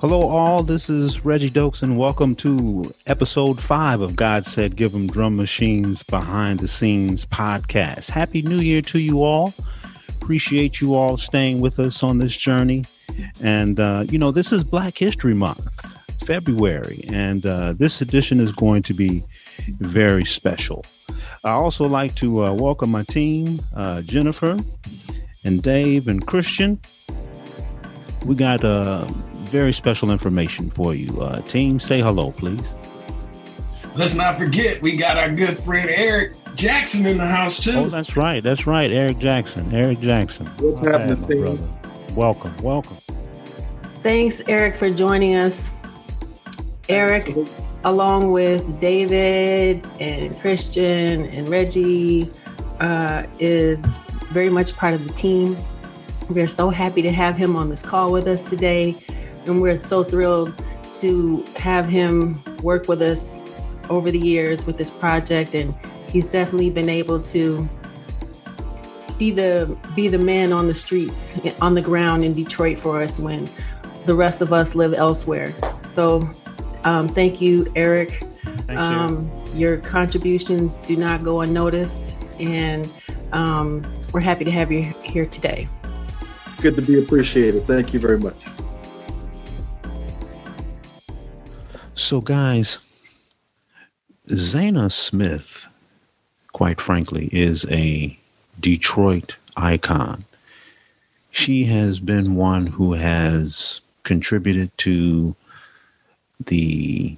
Hello, all. This is Reggie Dokes, and welcome to episode five of God Said Give 'em Drum Machines Behind the Scenes podcast. Happy New Year to you all. Appreciate you all staying with us on this journey. And, uh, you know, this is Black History Month, February, and uh, this edition is going to be very special. I also like to uh, welcome my team, uh, Jennifer and Dave and Kristian. We got uh, very special information for you. Uh, team, say hello, please. Let's not forget, we got our good friend Eric Jackson in the house too. Oh, that's right. That's right. Eric Jackson. Eric Jackson. What's All happening, right, brother? Welcome. Welcome. Thanks, Eric, for joining us. Eric, along with David and Kristian and Reggie, uh, is very much part of the team. We're so happy to have him on this call with us today and we're so thrilled to have him work with us over the years with this project and he's definitely been able to be the be the man on the streets on the ground in Detroit for us when the rest of us live elsewhere. So um, thank you, Eric. Thank Um, your contributions do not go unnoticed, and um, we're happy to have you here today. Good to be appreciated. Thank you very much. So, guys, Zana Smith, quite frankly, is a Detroit icon. She has been one who has contributed to the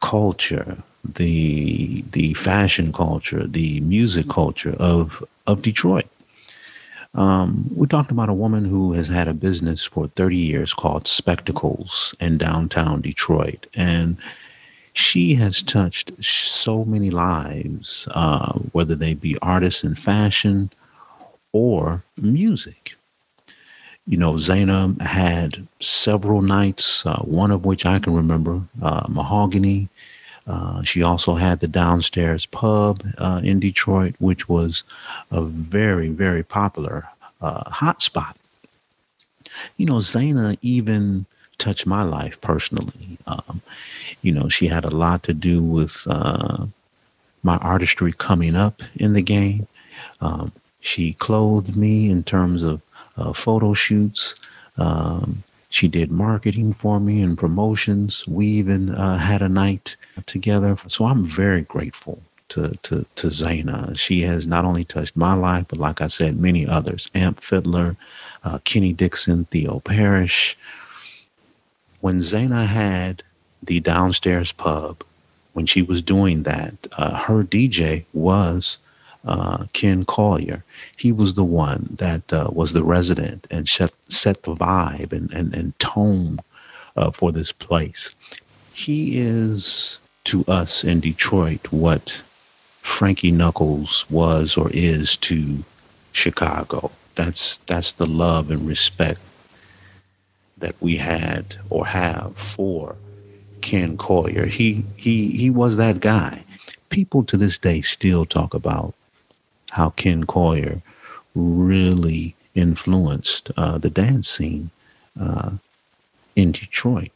culture, the the fashion culture, the music culture of of Detroit. Um, we talked about a woman who has had a business for 30 years called Spectacles in downtown Detroit. And she has touched so many lives, uh, whether they be artists in fashion or music. You know, Zana had several nights, uh, one of which I can remember, uh, Mahogany, uh, she also had the downstairs pub uh, in Detroit, which was a very, very popular uh, hotspot. You know, Zana even touched my life personally. Um, you know, she had a lot to do with uh, my artistry coming up in the game. Um, she clothed me in terms of uh, photo shoots. Um, she did marketing for me and promotions. We even uh, had a night together. So I'm very grateful to, to, to Zana. She has not only touched my life, but like I said, many others. Amp Fiddler, uh, Kenny Dixon, Theo Parrish. When Zana had the downstairs pub, when she was doing that, uh, her DJ was uh, Ken Collier. He was the one that uh, was the resident and set, set the vibe and, and, and tone uh, for this place. He is to us in Detroit what Frankie Knuckles was or is to Chicago. That's that's the love and respect that we had or have for Ken Collier. He he he was that guy. People to this day still talk about how Ken Collier really influenced uh, the dance scene uh, in Detroit.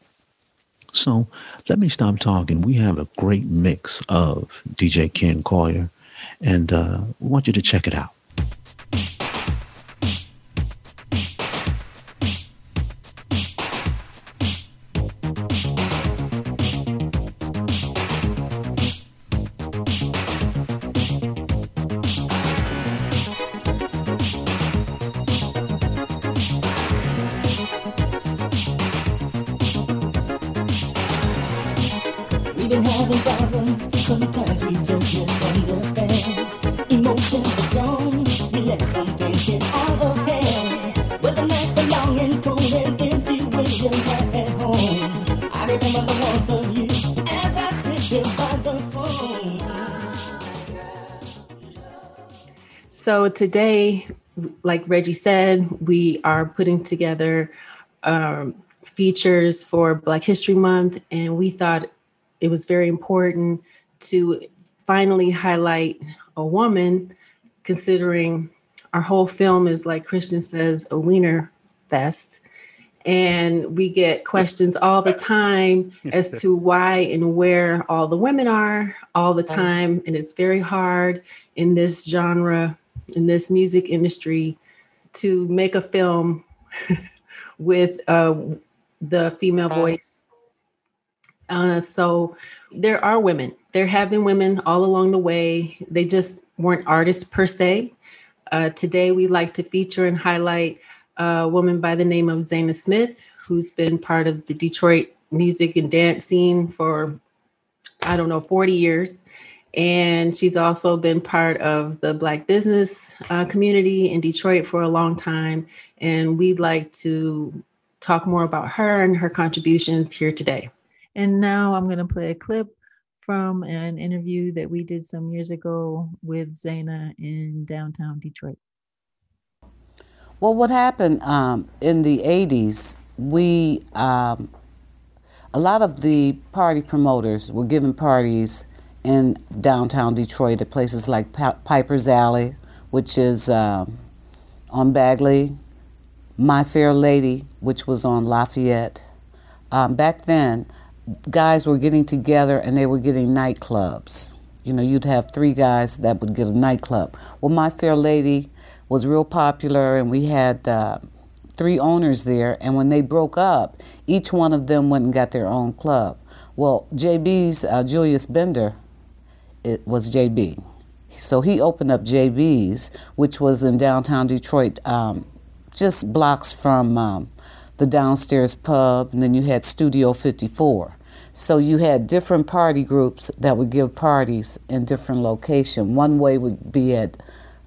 So let me stop talking. We have a great mix of DJ Ken Collier, and uh, want you to check it out. So today, like Reggie said, we are putting together um, features for Black History Month, and we thought it was very important to finally highlight a woman, considering our whole film is like Kristian says, a wiener fest. And we get questions all the time as to why and where all the women are all the time. And it's very hard in this genre, in this music industry, to make a film with uh, the female voice. Uh, so there are women. There have been women all along the way. They just weren't artists per se. Uh, today, we like to feature and highlight a woman by the name of Zana Smith, who's been part of the Detroit music and dance scene for, I don't know, 40 years. And she's also been part of the Black business uh, community in Detroit for a long time. And we'd like to talk more about her and her contributions here today. And now I'm going to play a clip from an interview that we did some years ago with Zana in downtown Detroit. Well, what happened um, in the 80s, we, um, a lot of the party promoters were giving parties in downtown Detroit at places like Piper's Alley, which is uh, on Bagley, My Fair Lady, which was on Lafayette. Um, back then, guys were getting together and they were getting nightclubs. You know, you'd have three guys that would get a nightclub. Well, My Fair Lady was real popular, and we had uh, three owners there. And when they broke up, each one of them went and got their own club. Well, JB's uh, Julius Bender, it was JB. So he opened up JB's, which was in downtown Detroit, um, just blocks from um, the downstairs pub, and then you had Studio 54. So you had different party groups that would give parties in different locations. One way would be at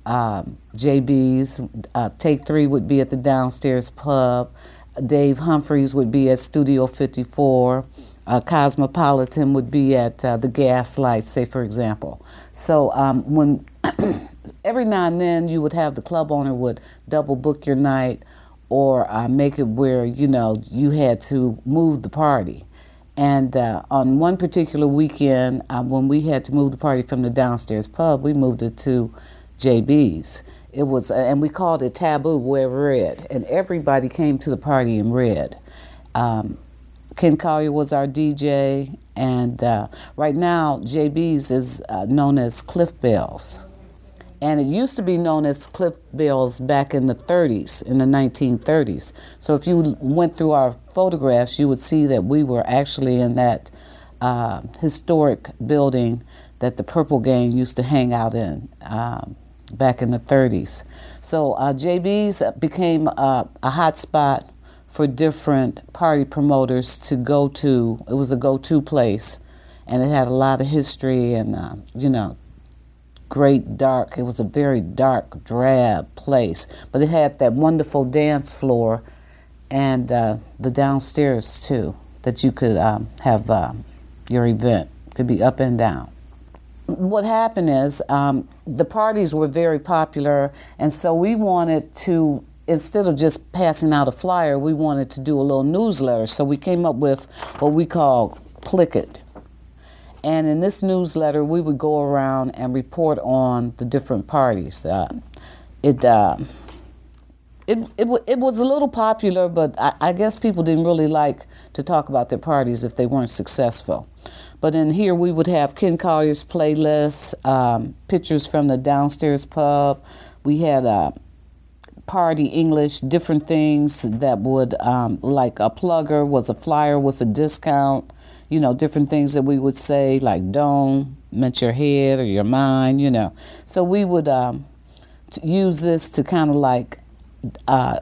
um, JB's. Uh, Take Three would be at the downstairs pub. Dave Humphreys would be at Studio 54. Uh, Cosmopolitan would be at uh, the Gaslight, say for example. So um, when every now and then you would have the club owner would double book your night or uh, make it where you know you had to move the party. And uh, on one particular weekend, uh, when we had to move the party from the downstairs pub, we moved it to JB's. It was, uh, and we called it Taboo, wear red, and everybody came to the party in red. Um, Ken Collier was our DJ, and uh, right now JB's is uh, known as Cliff Bells. And it used to be known as Cliff Bells back in the 30s, in the 1930s. So if you went through our photographs, you would see that we were actually in that uh, historic building that the Purple Gang used to hang out in. Um, back in the 30s. So uh, JB's became a, a hot spot for different party promoters to go to. It was a go-to place, and it had a lot of history and uh, you know, great dark. It was a very dark, drab place, but it had that wonderful dance floor and uh, the downstairs too that you could um, have uh, your event. Could be up and down what happened is um, the parties were very popular, and so we wanted to instead of just passing out a flyer, we wanted to do a little newsletter. So we came up with what we call Click It. And in this newsletter, we would go around and report on the different parties. Uh, it, uh, it, it, it was a little popular, but I, I guess people didn't really like to talk about their parties if they weren't successful. But in here, we would have Ken Collier's playlist, um, pictures from the downstairs pub. We had a party English, different things that would, um, like a plugger was a flyer with a discount, you know, different things that we would say, like don't meant your head or your mind, you know. So we would um, use this to kind of like uh,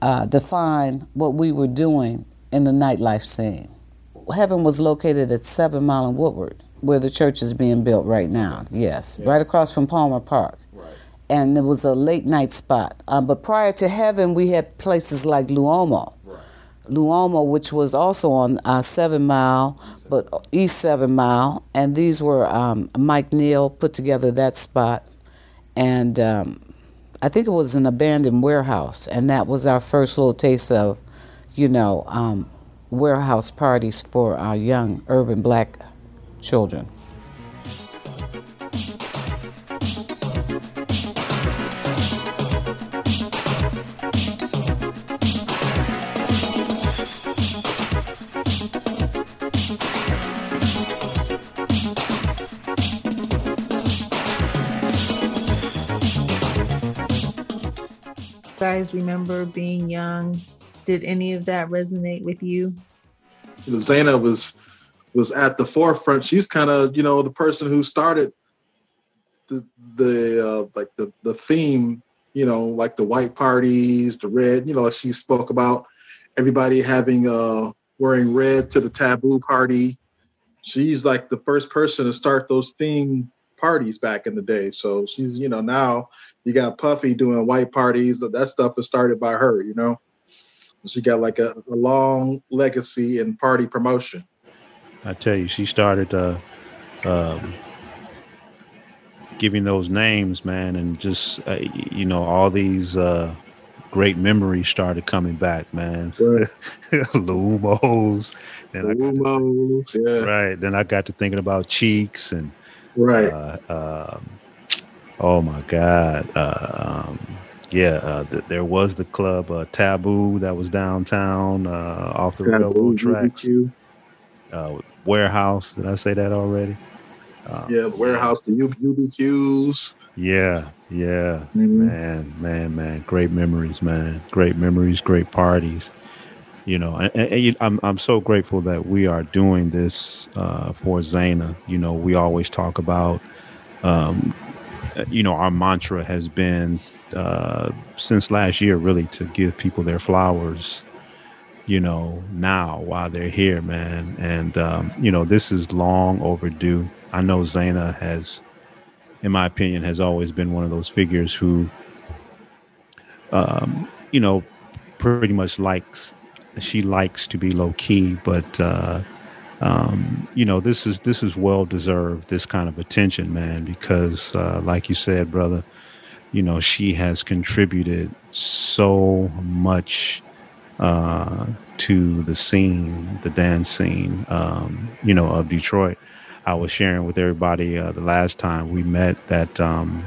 uh, define what we were doing in the nightlife scene. Heaven was located at Seven Mile and Woodward, where the church is being built right now. Yes, yeah. right across from Palmer Park. Right. And it was a late night spot. Uh, but prior to Heaven, we had places like Luomo. Right. Luomo, which was also on uh, Seven Mile, but East Seven Mile, and these were um, Mike Neal put together that spot, and um, I think it was an abandoned warehouse, and that was our first little taste of, you know, um, warehouse parties for our young urban black children. guys remember being young did any of that resonate with you? Zana was was at the forefront. She's kind of you know the person who started the the uh, like the the theme. You know, like the white parties, the red. You know, she spoke about everybody having uh wearing red to the taboo party. She's like the first person to start those theme parties back in the day. So she's, you know, now you got Puffy doing white parties. That stuff is started by her, you know. She got like a, a long legacy in party promotion. I tell you, she started uh, um, giving those names, man, and just uh, you know all these uh, great memories started coming back, man. Right. Lumos, then Lumos, yeah. Right. Then I got to thinking about cheeks and right. Uh, um, oh my God. Uh, um, yeah, uh, th- there was the club uh, Taboo that was downtown uh, off the Taboo, railroad tracks. Uh, warehouse. Did I say that already? Uh, yeah, the warehouse, the UBQs. Yeah, yeah, mm-hmm. man, man, man. Great memories, man. Great memories, great parties. You know, and, and I'm I'm so grateful that we are doing this uh, for Zana. You know, we always talk about, um, you know, our mantra has been uh, since last year, really, to give people their flowers. You know, now while they're here, man, and um, you know, this is long overdue. I know Zana has in my opinion, has always been one of those figures who, um, you know, pretty much likes she likes to be low key, but uh, um, you know, this is this is well deserved. This kind of attention, man, because uh, like you said, brother, you know, she has contributed so much uh, to the scene, the dance scene, um, you know, of Detroit. I was sharing with everybody uh, the last time we met that um,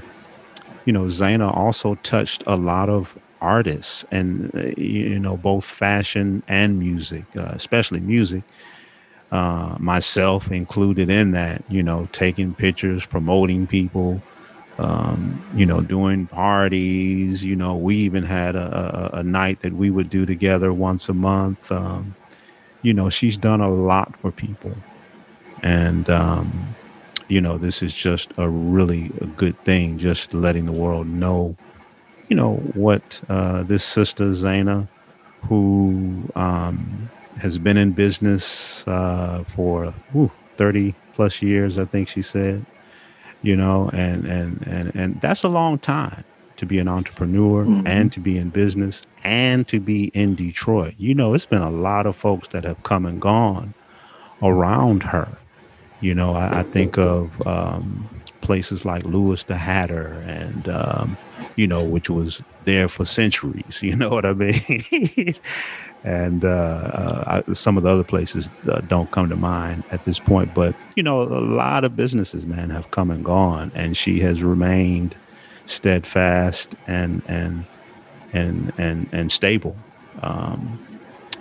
you know Zana also touched a lot of artists and you know both fashion and music, uh, especially music. Uh, myself included in that, you know, taking pictures, promoting people, um, you know, doing parties. You know, we even had a, a, a, night that we would do together once a month. Um, you know, she's done a lot for people and um, you know this is just a really a good thing just letting the world know you know what uh, this sister Zana who um, has been in business uh, for ooh, 30 plus years I think she said you know and and and and that's a long time to be an entrepreneur mm-hmm. and to be in business and to be in Detroit you know it's been a lot of folks that have come and gone around her you know, I, I think of um, places like Lewis the Hatter, and um, you know, which was there for centuries. You know what I mean? and uh, uh, I, some of the other places uh, don't come to mind at this point. But you know, a lot of businesses, man, have come and gone, and she has remained steadfast and and and and and stable. Um,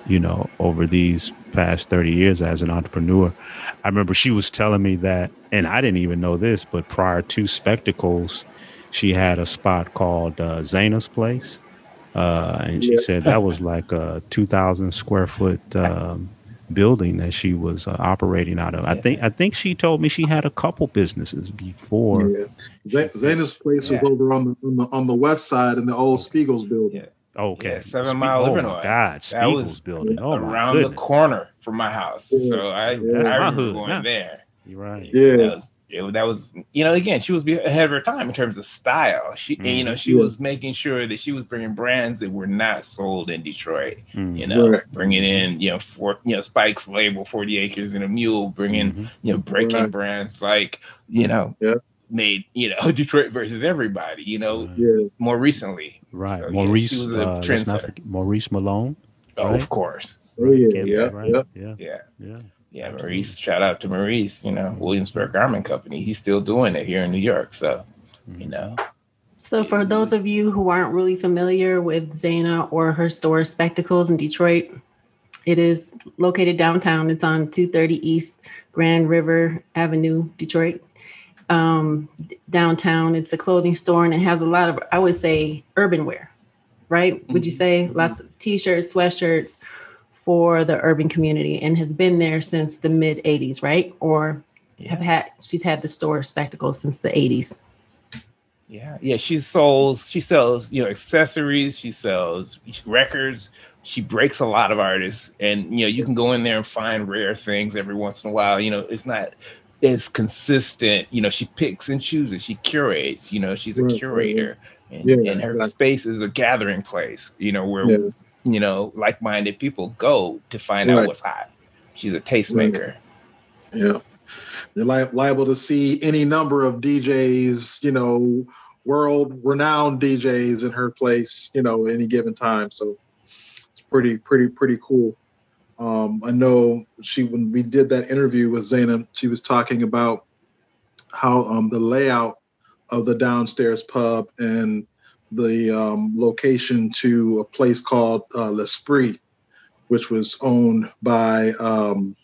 you know, over these past 30 years as an entrepreneur. I remember she was telling me that, and I didn't even know this, but prior to Spectacles, she had a spot called uh, Zana's Place. Uh, and she yeah. said that was like a 2,000 square foot um, building that she was uh, operating out of. I think I think she told me she had a couple businesses before. Yeah. Zana's Place yeah. was over on the, on the on the west side in the old Spiegel's building. Okay, yeah, Seven Spe- Mile oh Illinois. God, Spiegel's that was building. Oh around the corner from my house. Yeah. So I, yeah. I remember going yeah. there. You're right. Yeah. That was, it, that was, you know, again, she was ahead of her time in terms of style. She, mm-hmm. and, you know, she mm-hmm. was making sure that she was bringing brands that were not sold in Detroit. Mm-hmm. You know, right. bringing in, you know, for you know, Spike's label, Forty Acres and a Mule, bringing, mm-hmm. you know, breaking right. brands like, you know, yeah made you know Detroit versus everybody. You know, yeah. more recently, right? So, Maurice, yeah, was a uh, forget, Maurice Malone. Oh, right? of course. Oh, yeah, yeah, right? yeah, yeah, yeah, yeah. Yeah, Maurice. Shout out to Maurice. You know, Williamsburg Garment Company. He's still doing it here in New York. So, mm-hmm. you know. So, for those of you who aren't really familiar with Zana or her store Spectacles in Detroit, it is located downtown. It's on 230 East Grand River Avenue, Detroit um, downtown. It's a clothing store and it has a lot of, I would say, urban wear. right? Would you say lots of t-shirts, sweatshirts for the urban community and has been there since the mid 80s, right? Or have had she's had the store spectacles since the 80s. Yeah, yeah. She sells. She sells. You know, accessories. She sells records. She breaks a lot of artists, and you know, you can go in there and find rare things every once in a while. You know, it's not as consistent. You know, she picks and chooses. She curates. You know, she's a mm-hmm. curator, and, yeah, and her exactly. space is a gathering place. You know, where yeah. You know like-minded people go to find right. out what's hot. She's a tastemaker. Yeah. You're li- liable to see any number of DJs, you know, world renowned DJs in her place, you know, any given time. So it's pretty, pretty, pretty cool. Um, I know she when we did that interview with Zana, she was talking about how um, the layout of the downstairs pub and the um, location to a place called uh, L'Esprit, which was owned by um,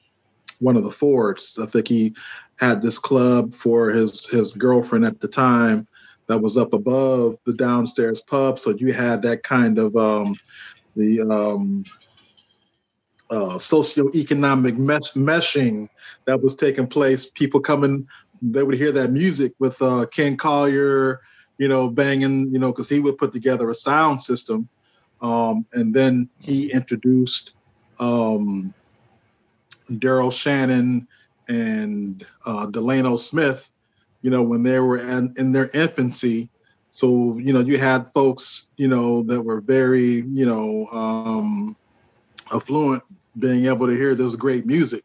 one of the Fords. I think he had this club for his his girlfriend at the time that was up above the downstairs pub. So you had that kind of um, the um, uh, socioeconomic mesh- meshing that was taking place. People coming, they would hear that music with uh, Ken Collier, you know, banging, you know, because he would put together a sound system. Um, and then he introduced um, Daryl Shannon and uh, Delano Smith, you know, when they were in, in their infancy. So, you know, you had folks, you know, that were very, you know, um, affluent being able to hear this great music.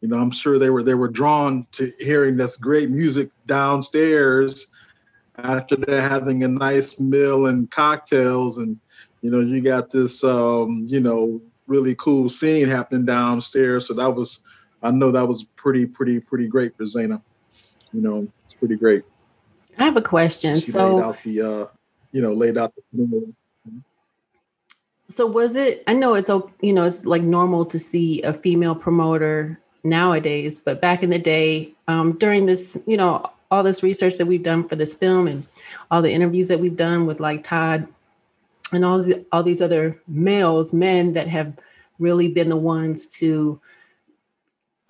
You know, I'm sure they were they were drawn to hearing this great music downstairs after they're having a nice meal and cocktails and you know you got this um, you know really cool scene happening downstairs. So that was, I know that was pretty, pretty, pretty great for Zana. You know, it's pretty great. I have a question. She so, laid out the, uh, you know, laid out the. So was it? I know it's you know it's like normal to see a female promoter nowadays, but back in the day, um, during this, you know, all this research that we've done for this film and all the interviews that we've done with like Todd and all these, all these other males, men that have really been the ones to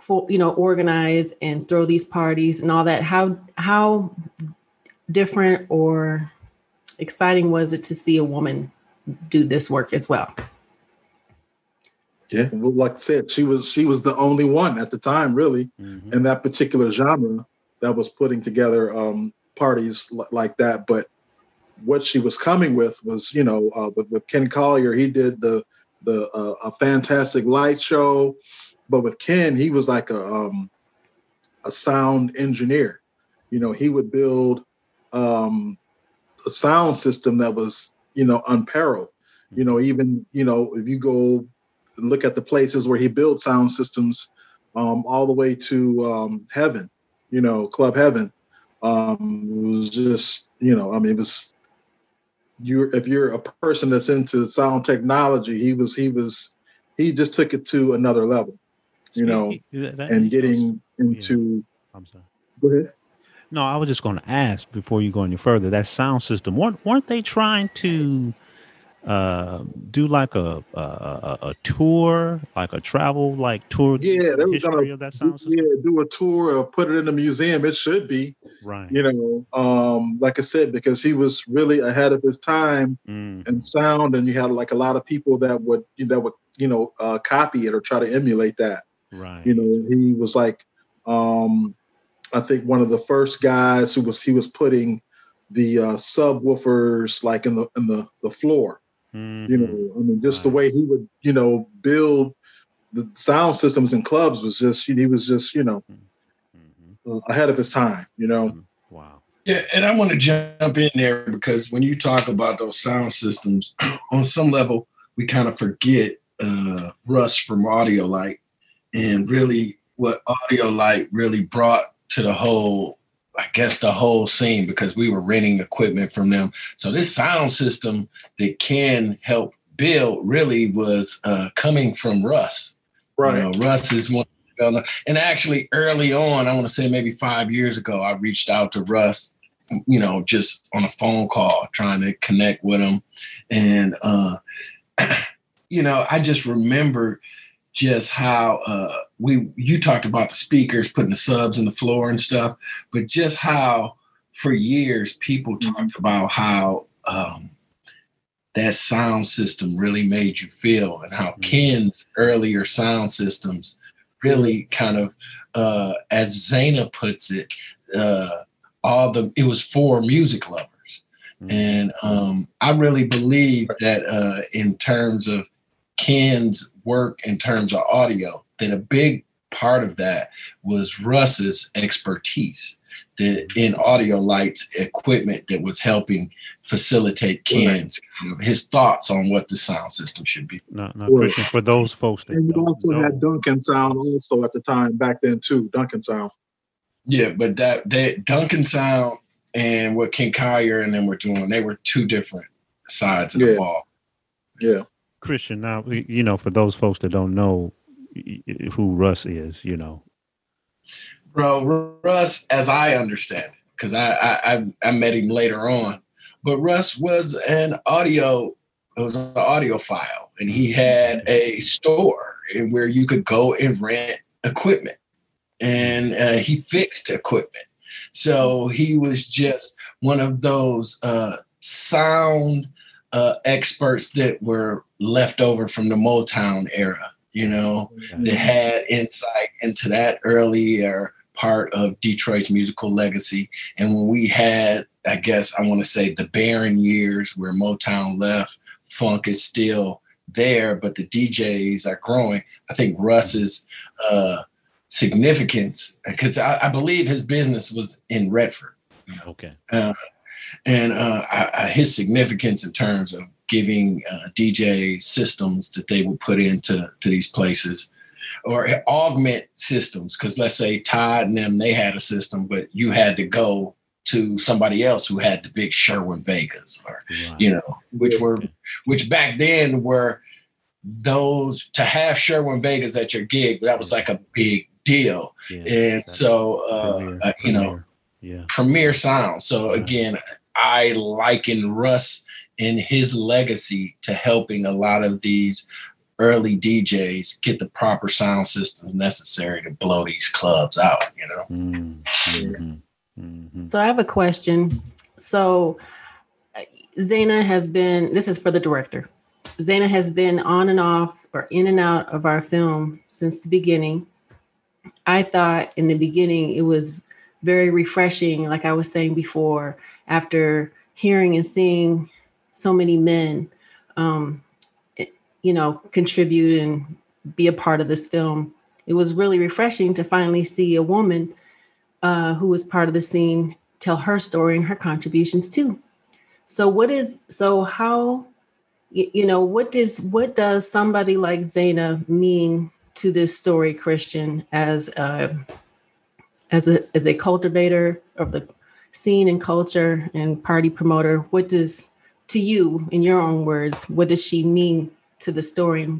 for, you know organize and throw these parties and all that. How how different or exciting was it to see a woman do this work as well? Yeah well like i said she was she was the only one at the time really mm-hmm. in that particular genre that was putting together um parties like that but what she was coming with was, you know, uh, with, with Ken Collier, he did the the uh, a fantastic light show, but with Ken, he was like a um, a sound engineer. You know, he would build um, a sound system that was, you know, unparalleled. You know, even you know, if you go look at the places where he built sound systems, um, all the way to um, Heaven, you know, Club Heaven, um, it was just, you know, I mean, it was you're if you're a person that's into sound technology, he was he was he just took it to another level, you know, and getting into. I'm sorry. Go ahead. No, I was just going to ask before you go any further. That sound system weren't weren't they trying to uh, do like a, a, a tour, like a travel like tour. Yeah, they were gonna of that sound system. Yeah, do a tour or put it in a museum. It should be right. You know, um, like I said, because he was really ahead of his time mm. and sound, and you had like a lot of people that would that would you know uh, copy it or try to emulate that. Right. You know, he was like, um, I think one of the first guys who was he was putting the uh, subwoofers like in the in the the floor Mm-hmm. You know, I mean, just right. the way he would, you know, build the sound systems in clubs was just he was just, you know, mm-hmm. uh, ahead of his time. You know. Mm-hmm. Wow. Yeah, and I want to jump in there because when you talk about those sound systems, on some level, we kind of forget uh, Russ from Audio Light and really what Audio Light really brought to the whole I guess the whole scene because we were renting equipment from them. So this sound system that can help build really was uh, coming from Russ. Right. You know, Russ is one. And actually, early on, I want to say maybe five years ago, I reached out to Russ you know, just on a phone call, trying to connect with him. And, uh, you know, I just remember just how uh, we, you talked about the speakers, putting the subs in the floor and stuff, but just how for years people mm-hmm. talked about how um, that sound system really made you feel and how mm-hmm. Ken's earlier sound systems really kind of, uh, as Zana puts it, uh, all the it was for music lovers mm-hmm. and um, i really believe that uh, in terms of ken's work in terms of audio that a big part of that was russ's expertise that in audio lights equipment that was helping facilitate Ken's his thoughts on what the sound system should be. No, no, Kristian, for those folks that and you also know. had Duncan Sound also at the time back then too. Duncan Sound. Yeah, but that that Duncan Sound and what Ken Collier and them were doing, they were two different sides of yeah. the ball. Yeah. Kristian, now you know, for those folks that don't know who Russ is, you know. Bro, Russ, as I understand it, because I, I I met him later on, but Russ was an audio, it was an audiophile, and he had a store where you could go and rent equipment and uh, he fixed equipment. So he was just one of those uh, sound uh, experts that were left over from the Motown era, you know, that had insight into that earlier part of Detroit's musical legacy. And when we had, I guess I want to say the barren years where Motown left, funk is still there, but the DJs are growing. I think Russ's uh, significance because I, I, believe his business was in Redford. Okay. Uh, and uh, I, his significance in terms of giving uh, DJ systems that they would put into to these places or augment systems. Because let's say Todd and them, they had a system, but you had to go to somebody else who had the big Cerwin Vegas or, wow. you know, which were, which back then were those to have Cerwin Vegas at your gig, that was like a big deal. Yeah, and so, uh, premier, uh, you know, yeah. premier sound. So yeah. again, I liken Russ in his legacy to helping a lot of these early DJs get the proper sound systems necessary to blow these clubs out, you know? Mm-hmm. Mm-hmm. So I have a question. So Zana has been, this is for the director. Zana has been on and off or in and out of our film since the beginning. I thought in the beginning it was very refreshing, like I was saying before, after hearing and seeing so many men, um, you know, contribute and be a part of this film. It was really refreshing to finally see a woman uh, who was part of the scene tell her story and her contributions too. So, what is so? How you know what does what does somebody like Zana mean to this story, Kristian, as a, as a as a cultivator of the scene and culture and party promoter? What does to you, in your own words, what does she mean to the story?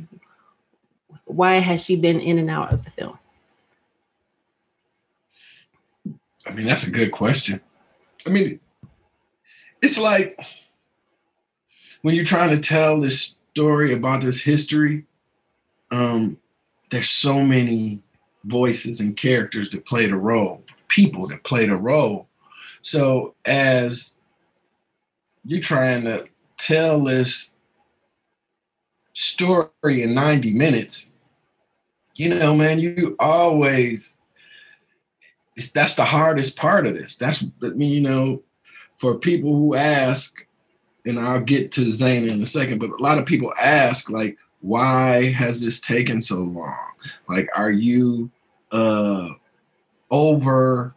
Why has she been in and out of the film? I mean, that's a good question. I mean, it's like when you're trying to tell this story about this history, um, there's so many voices and characters that played a role, people that played a role. So as you're trying to tell this story in 90 minutes, you know, man, you always that's the hardest part of this. That's I mean, you know, for people who ask, and I'll get to Zane in a second, but a lot of people ask, like, why has this taken so long? Like, are you uh, over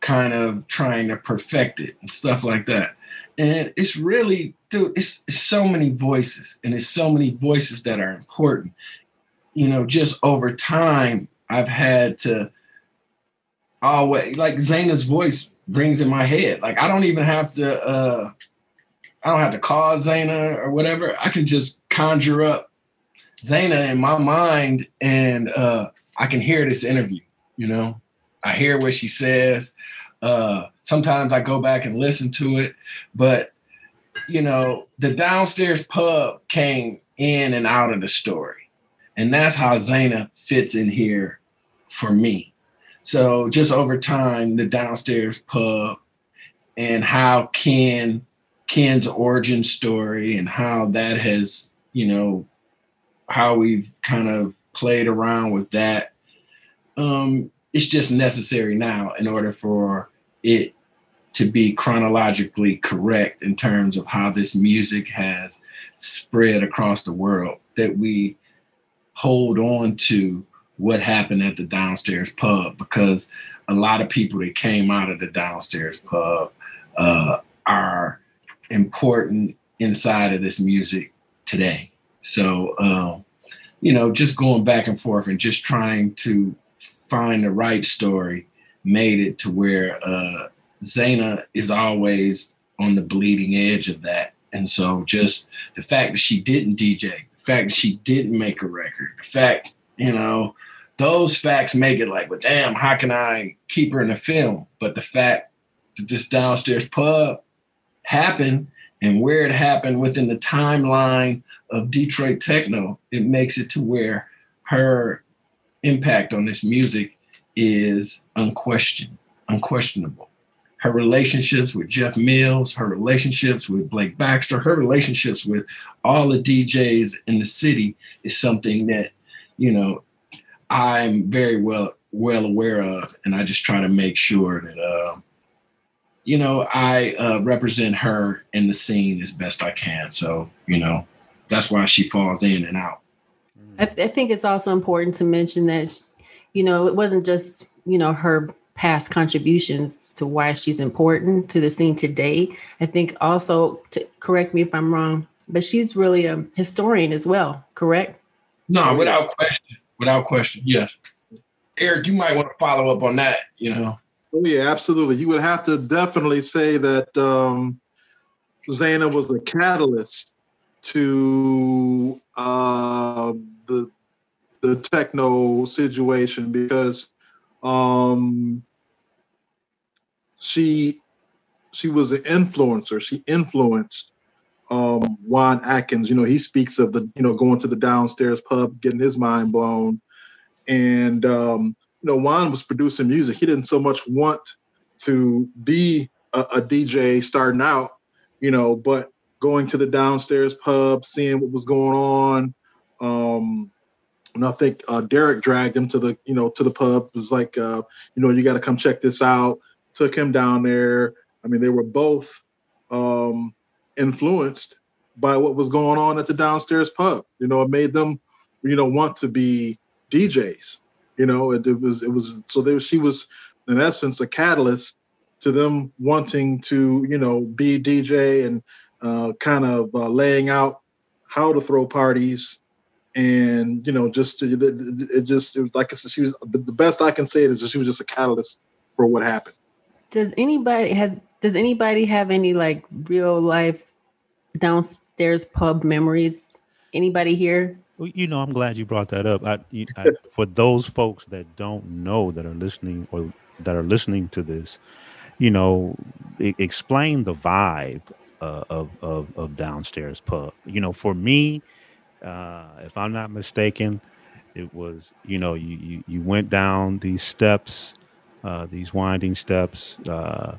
kind of trying to perfect it and stuff like that? And it's really, dude, it's, it's so many voices, and it's so many voices that are important. You know, just over time, I've had to always like Zana's voice rings in my head. Like I don't even have to uh I don't have to call Zana or whatever. I can just conjure up Zana in my mind, and uh, I can hear this interview. You know, I hear what she says. Uh, sometimes I go back and listen to it, but you know, the downstairs pub came in and out of the story. And that's how Zana fits in here for me. So just over time, the downstairs pub and how Ken Ken's origin story and how that has, you know, how we've kind of played around with that. Um, it's just necessary now in order for it to be chronologically correct in terms of how this music has spread across the world that we hold on to what happened at the downstairs pub because a lot of people that came out of the downstairs pub uh, are important inside of this music today. So, um, you know, just going back and forth and just trying to find the right story made it to where uh, Zana is always on the bleeding edge of that. And so just the fact that she didn't DJ, the fact that she didn't make a record, the fact, you know, those facts make it like, well, damn, how can I keep her in the film? But the fact that this downstairs pub happened and where it happened within the timeline of Detroit techno, it makes it to where her impact on this music is unquestioned, unquestionable her relationships with Jeff Mills, her relationships with Blake Baxter, her relationships with all the DJs in the city is something that, you know, I'm very well well aware of, and I just try to make sure that, uh, you know, I uh, represent her in the scene as best I can. So, you know, that's why she falls in and out. I, th- I think it's also important to mention that, you know, it wasn't just you know her past contributions to why she's important to the scene today. I think also, to correct me if I'm wrong, but she's really a historian as well, correct? No, without question. Without question, yes. Eric, you might want to follow up on that, you know. Oh, yeah, absolutely. You would have to definitely say that um, Zana was a catalyst to uh, the the techno situation because um, she she was an influencer. She influenced um, Juan Atkins. You know, he speaks of the you know going to the downstairs pub, getting his mind blown, and um, you know Juan was producing music. He didn't so much want to be a, a DJ starting out, you know, but going to the downstairs pub, seeing what was going on. Um, and I think uh, Derrick dragged him to the you know to the pub. It was like uh, you know you got to come check this out. Took him down there. I mean, they were both um, influenced by what was going on at the downstairs pub. You know, it made them you know want to be DJs. You know, it, it was it was so there she was in essence a catalyst to them wanting to you know be DJ and uh, kind of uh, laying out how to throw parties and you know, just it, it just it was, like I said, she was the best I can say it is that she was just a catalyst for what happened. Does anybody has does anybody have any like real life downstairs pub memories? Anybody here? Well, you know, I'm glad you brought that up. I, I, for those folks that don't know that are listening or that are listening to this, you know, explain the vibe uh, of, of of downstairs pub. You know, for me, uh, if I'm not mistaken, it was you know you you, you went down these steps, uh, these winding steps. Uh,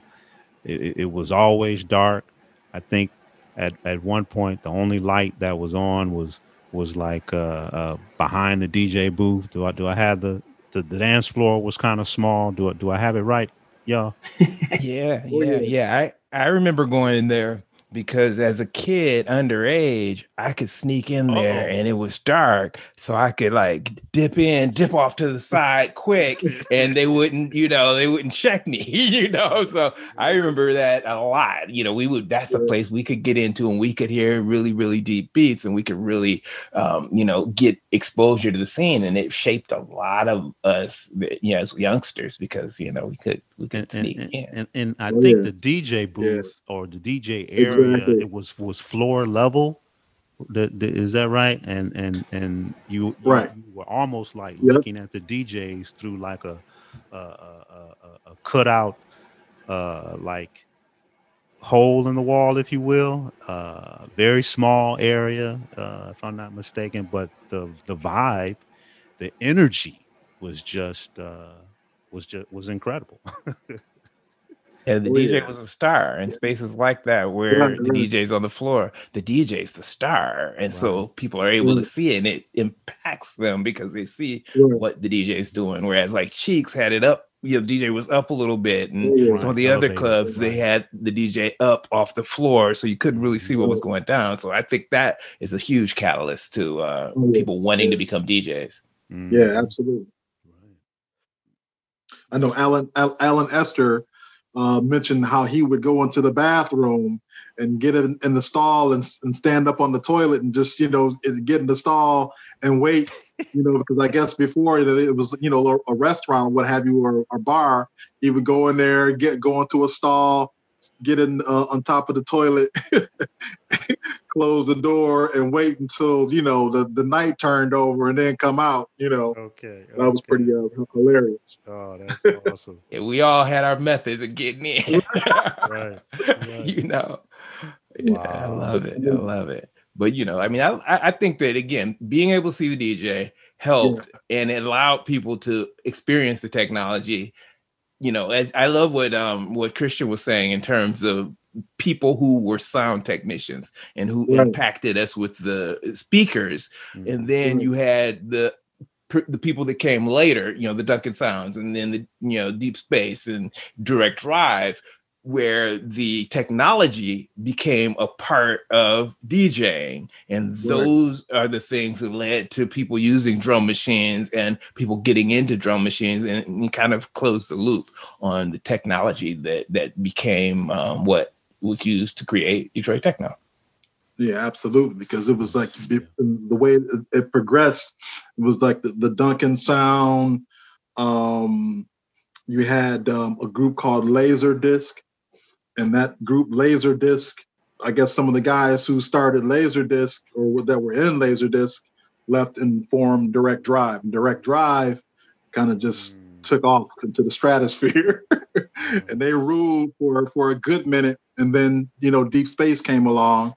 it, it, was always dark. I think at at one point the only light that was on was was like uh, uh, behind the DJ booth. Do I do I have the the, the dance floor was kind of small? Do I do I have it right? Yeah. yeah, yeah, yeah. I I remember going in there because as a kid underage, I could sneak in there Uh-oh. and it was dark. So I could like dip in, dip off to the side quick, and they wouldn't, you know, they wouldn't check me, you know. So I remember that a lot. You know, we would that's a place we could get into and we could hear really, really deep beats and we could really um, you know, get exposure to the scene. And it shaped a lot of us, you know, as youngsters because you know we could we could and, sneak and, in. And, and I oh, think yeah. the DJ booth yeah. or the DJ area exactly. it was was floor level. The, the, is that right? And and and you, you, right. you were almost like yep. looking at the DJs through like a a, a, a, a cutout uh, like hole in the wall, if you will. Uh, very small area, uh, if I'm not mistaken. But the the vibe, the energy was just uh, was just was incredible. Yeah, the oh, DJ yeah. was a star in spaces like that where right, the right. DJ's on the floor. The DJ's the star. And right. so people are able to see it and it impacts them because they see what the DJ is doing. Whereas like Cheeks had it up, you know, DJ was up a little bit. And yeah. some of the other clubs, they had the DJ up off the floor. So you couldn't really see what was going down. So I think that is a huge catalyst to uh, oh, people wanting to become DJs. Mm. Yeah, absolutely. I know Alan Alan Esther uh, mentioned how he would go into the bathroom and get in, in the stall and, and, stand up on the toilet and just you know get in the stall and wait you know because i guess before it was you know a, a restaurant what have you or a bar he would go in there get go into a stall get in uh, on top of the toilet close the door and wait until you know the, the night turned over and then come out you know okay, okay. that was pretty uh, hilarious oh that's awesome yeah, we all had our methods of getting in right, right. you know yeah wow. i love it i love it but you know i mean i i think that again being able to see the dj helped yeah. and it allowed people to experience the technology you know as i love what um what Kristian was saying in terms of people who were sound technicians and who right. impacted us with the speakers mm-hmm. and then you had the the people that came later you know the duncan sounds and then the you know deep space and direct drive where the technology became a part of DJing. And those are the things that led to people using drum machines and people getting into drum machines and, and kind of closed the loop on the technology that that became um, what was used to create Detroit techno. Yeah, absolutely. Because it was like the way it progressed, it was like the, the Duncan sound. Um, you had um, a group called Laserdisc, and that group Laserdisc, I guess some of the guys who started Laserdisc or that were in Laserdisc left and formed Direct Drive. And Direct Drive kind of just mm. took off into the stratosphere, and they ruled for for a good minute and then you know Deep Space came along,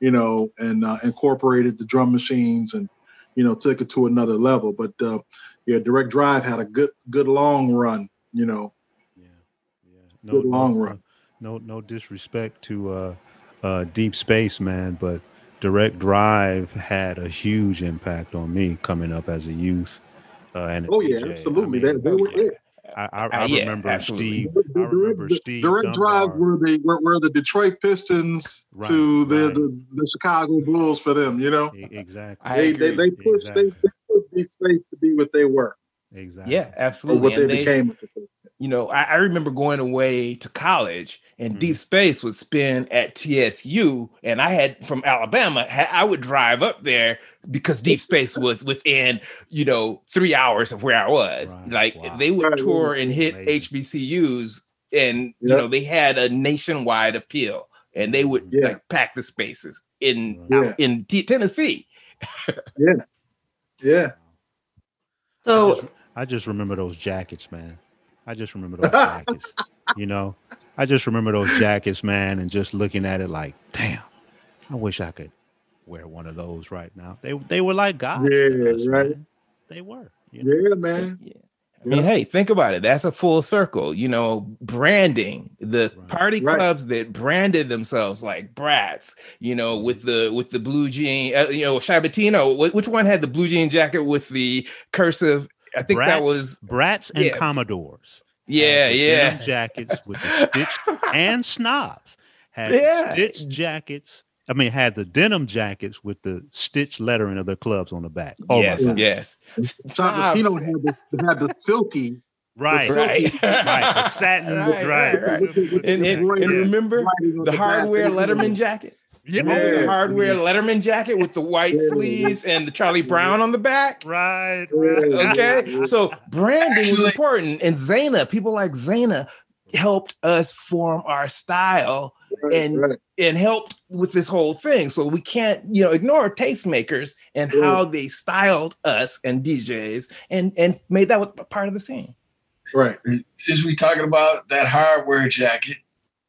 you know, and uh, incorporated the drum machines and you know took it to another level. But uh, yeah, Direct Drive had a good good long run, you know. Yeah, yeah, no, good long no, run. No, no disrespect to uh, uh, Deep Space, man, but Direct Drive had a huge impact on me coming up as a youth. Uh, and oh yeah, absolutely. I mean, they, they were it. I, I, I uh, yeah, remember absolutely. Steve. I remember the, Steve. Direct Dunbar. Drive were the were, were the Detroit Pistons right, to the, right. the, the Chicago Bulls for them. You know, exactly. They, they, they pushed exactly. they, they pushed these space to be what they were. Exactly. Yeah, absolutely. Or what they, they became you know, I, I, remember going away to college and mm-hmm. Deep Space would spin at TSU, and I had from Alabama. I would drive up there because Deep Space was within, you know, three hours of where I was. Right. Like wow. they would tour and hit Amazing. HBCUs, and yep. you know they had a nationwide appeal, and they would yeah. like pack the spaces in yeah. in T- Tennessee. yeah, yeah. So I just, I just remember those jackets, man. I just remember those jackets. you know, I just remember those jackets, man, and just looking at it like, damn, I wish I could wear one of those right now. They they were like gods. Yeah, us, right. Man. They were. You know? Yeah, man. Yeah. I mean, hey, think about it. That's a full circle. You know, branding the right. party clubs right. that branded themselves like brats. You know, with the with the blue jean. Uh, you know, Shabatino. Which one had the blue jean jacket with the cursive I think brats, that was brats and yeah. commodores. Yeah, yeah. Jackets with the stitched and snobs had yeah. stitched jackets. I mean, had the denim jackets with the stitched lettering of their clubs on the back. Oh yes, yes. Sabatino had the, had the silky Right, right, right. The satin, right, right. right. And, and, and, remember the hardware Letterman jacket. Yeah. the hardware Letterman jacket with the white sleeves and the Charlie Brown on the back. Right. right. Okay. So branding is important. And Zana, people like Zana helped us form our style and right. and helped with this whole thing. So we can't, you know, ignore tastemakers and how they styled us and DJs and and made that part of the scene. Right. Since we talking about that hardware jacket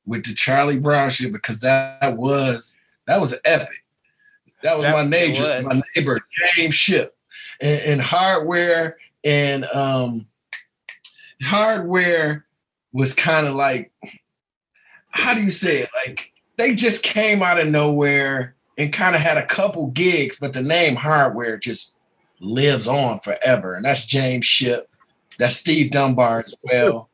with the Charlie Brown shit, because that was that was epic. That was that my neighbor, my neighbor James Ship, and, and hardware and um, hardware was kind of like, how do you say it? Like they just came out of nowhere and kind of had a couple gigs, but the name hardware just lives on forever. And that's James Ship. That's Steve Dunbar as well.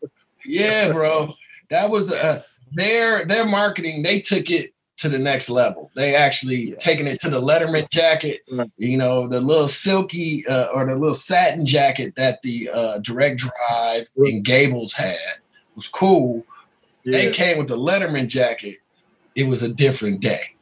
yeah, bro. That was uh, their their marketing. They took it to the next level. They actually yeah. taking it to the Letterman jacket, you know, the little silky uh, or the little satin jacket that the uh, Direct Drive and Gables had was cool. Yeah. They came with the Letterman jacket. It was a different day.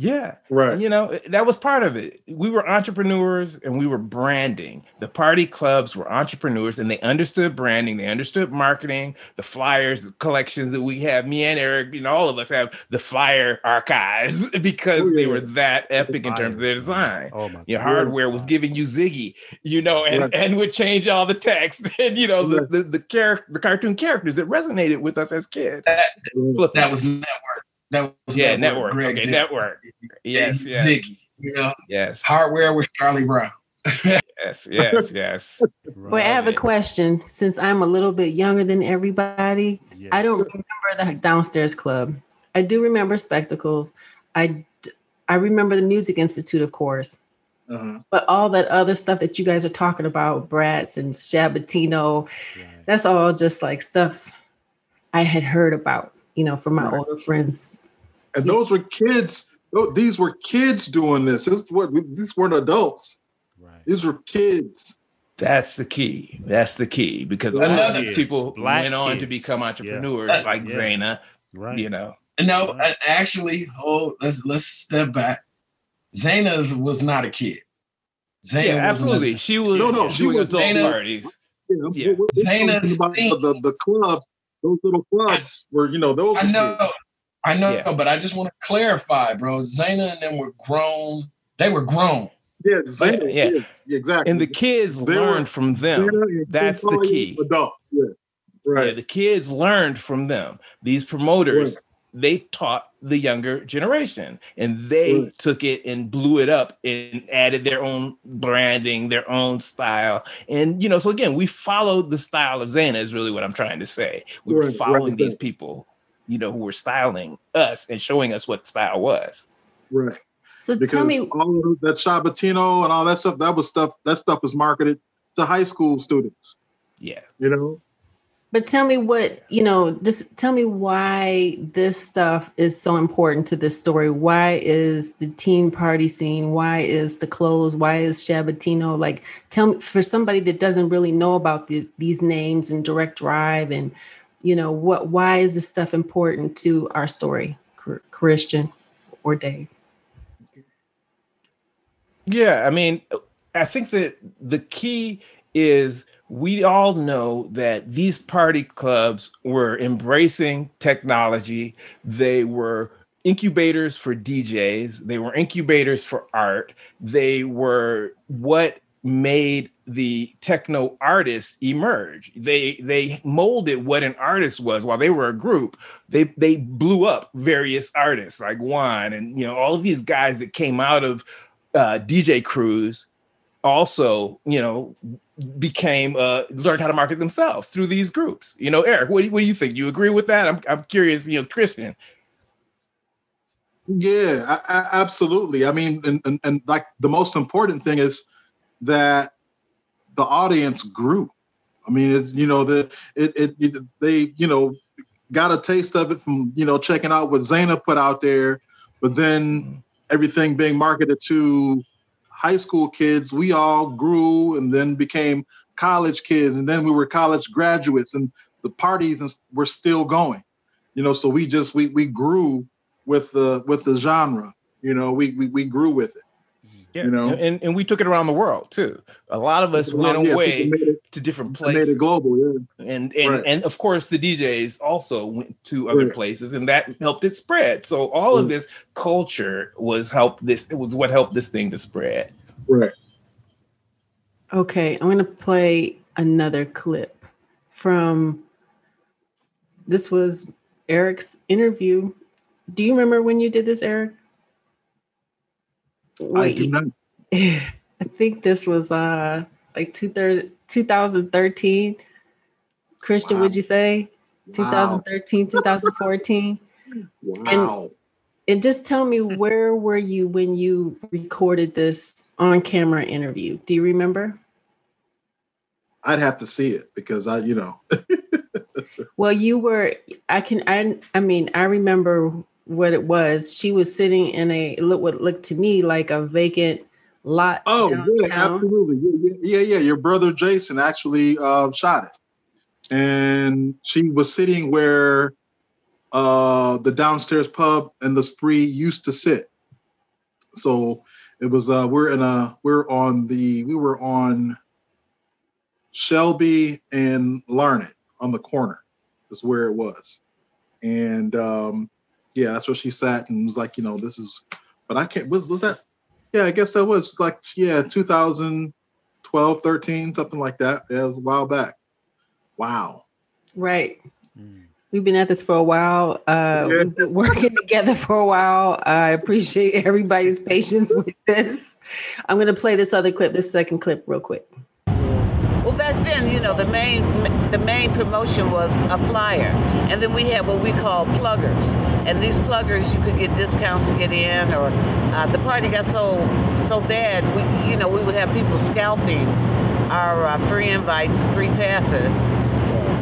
Yeah. Right. You know, that was part of it. We were entrepreneurs and we were branding. The party clubs were entrepreneurs and they understood branding, they understood marketing, the flyers, the collections that we have. Me and Eric, you know, all of us have the flyer archives because oh, yeah. they were that epic in terms of their design. Oh my Your hardware was giving you Ziggy, you know, and, right. and would change all the text and you know, the the the, char- the cartoon characters that resonated with us as kids. That, that was network that was yeah, network. network. okay, network. Yes, yes. Ziggy, you know. Yes. Hardware was Charlie Brown. yes, yes, yes. Right. Well, I have a question. Since I'm a little bit younger than everybody, yes. I don't remember the downstairs club. I do remember spectacles. I I remember the Music Institute, of course. Uh-huh. But all that other stuff that you guys are talking about, Bratz and Shabatino, right. that's all just like stuff I had heard about you know, from my right. older friends. And those were kids. These were kids doing this. this what these weren't adults. Right. These were kids. That's the key. That's the key because a lot of people Black went on to become entrepreneurs yeah. like yeah. Zana. Right. You know. No, right. actually, oh, let's let's step back. Zana was not a kid. Zana yeah, absolutely. A, she was no, no, she was adult Zana, parties. Yeah, yeah. Zana's the, the club those little clubs were, you know, those. I know, I know, yeah. but I just want to clarify, bro. Zana and them were grown. They were grown. Yeah, Zana, yeah. yeah, exactly. And the kids they learned were, from them. That's the key. Adult. Yeah, right. Yeah, the kids learned from them. These promoters, right they taught the younger generation and they right. took it and blew it up and added their own branding their own style. And you know so again we followed the style of Zana is really what I'm trying to say. We were following right. these people you know who were styling us and showing us what style was. Right. So because tell me all that Shabatino and all that stuff that was stuff that stuff was marketed to high school students. Yeah. You know but tell me what, you know, just tell me why this stuff is so important to this story. Why is the teen party scene? Why is the clothes? Why is Shabatino? Like, tell me for somebody that doesn't really know about these, these names and direct drive and, you know, what, why is this stuff important to our story, Kristian or Dave? Yeah, I mean, I think that the key is we all know that these party clubs were embracing technology. They were incubators for DJs, they were incubators for art, they were what made the techno artists emerge. They they molded what an artist was while they were a group. They they blew up various artists like Juan and you know all of these guys that came out of uh, DJ crews also you know became uh learned how to market themselves through these groups. You know eric what do, what do you think? You agree with that? I'm, I'm curious you know Kristian. Yeah I, I, absolutely. I mean and, and, and like the most important thing is that the audience grew. I mean it's you know the it, it, it they you know got a taste of it from you know checking out what Zana put out there but then mm-hmm. everything being marketed to high school kids, we all grew and then became college kids, and then we were college graduates, and the parties were still going. You know, so we just we we grew with the with the genre. You know, we we, we grew with it. Yeah, you know, and, and we took it around the world too. A lot of us went yeah, away it, to different places. Made it global, yeah. And and right. and of course the DJs also went to other right. places, and that helped it spread. So all right. of this culture was help this. It was what helped this thing to spread. Right. Okay, I'm going to play another clip from this was Eric's interview. Do you remember when you did this, Eric? Wait, I do not. I think this was uh like 2013. Kristian, wow. would you say? 2013, wow. 2014. wow. And, and just tell me where were you when you recorded this on camera interview? Do you remember? I'd have to see it because I, you know. well, you were I can I I mean, I remember what it was. She was sitting in a look what looked to me like a vacant lot. Oh, downtown. yeah, absolutely. Yeah, yeah, yeah, Your brother Jason actually uh, shot it. And she was sitting where uh, the downstairs pub and the spree used to sit. So it was uh, we're in a we're on the we were on Shelby and Larned on the corner is where it was. And um, yeah, that's where she sat and was like, you know, this is but I can't was, was that yeah, I guess that was like yeah, 2012, 13, something like that. Yeah, it was a while back. Wow. Right. Mm. We've been at this for a while. Uh, yeah. We've been working together for a while. I appreciate everybody's patience with this. I'm going to play this other clip, this second clip, real quick. Well, back then, you know, the main the main promotion was a flyer, and then we had what we call pluggers. And these pluggers, you could get discounts to get in, or uh, the party got so so bad, we you know we would have people scalping our uh, free invites and free passes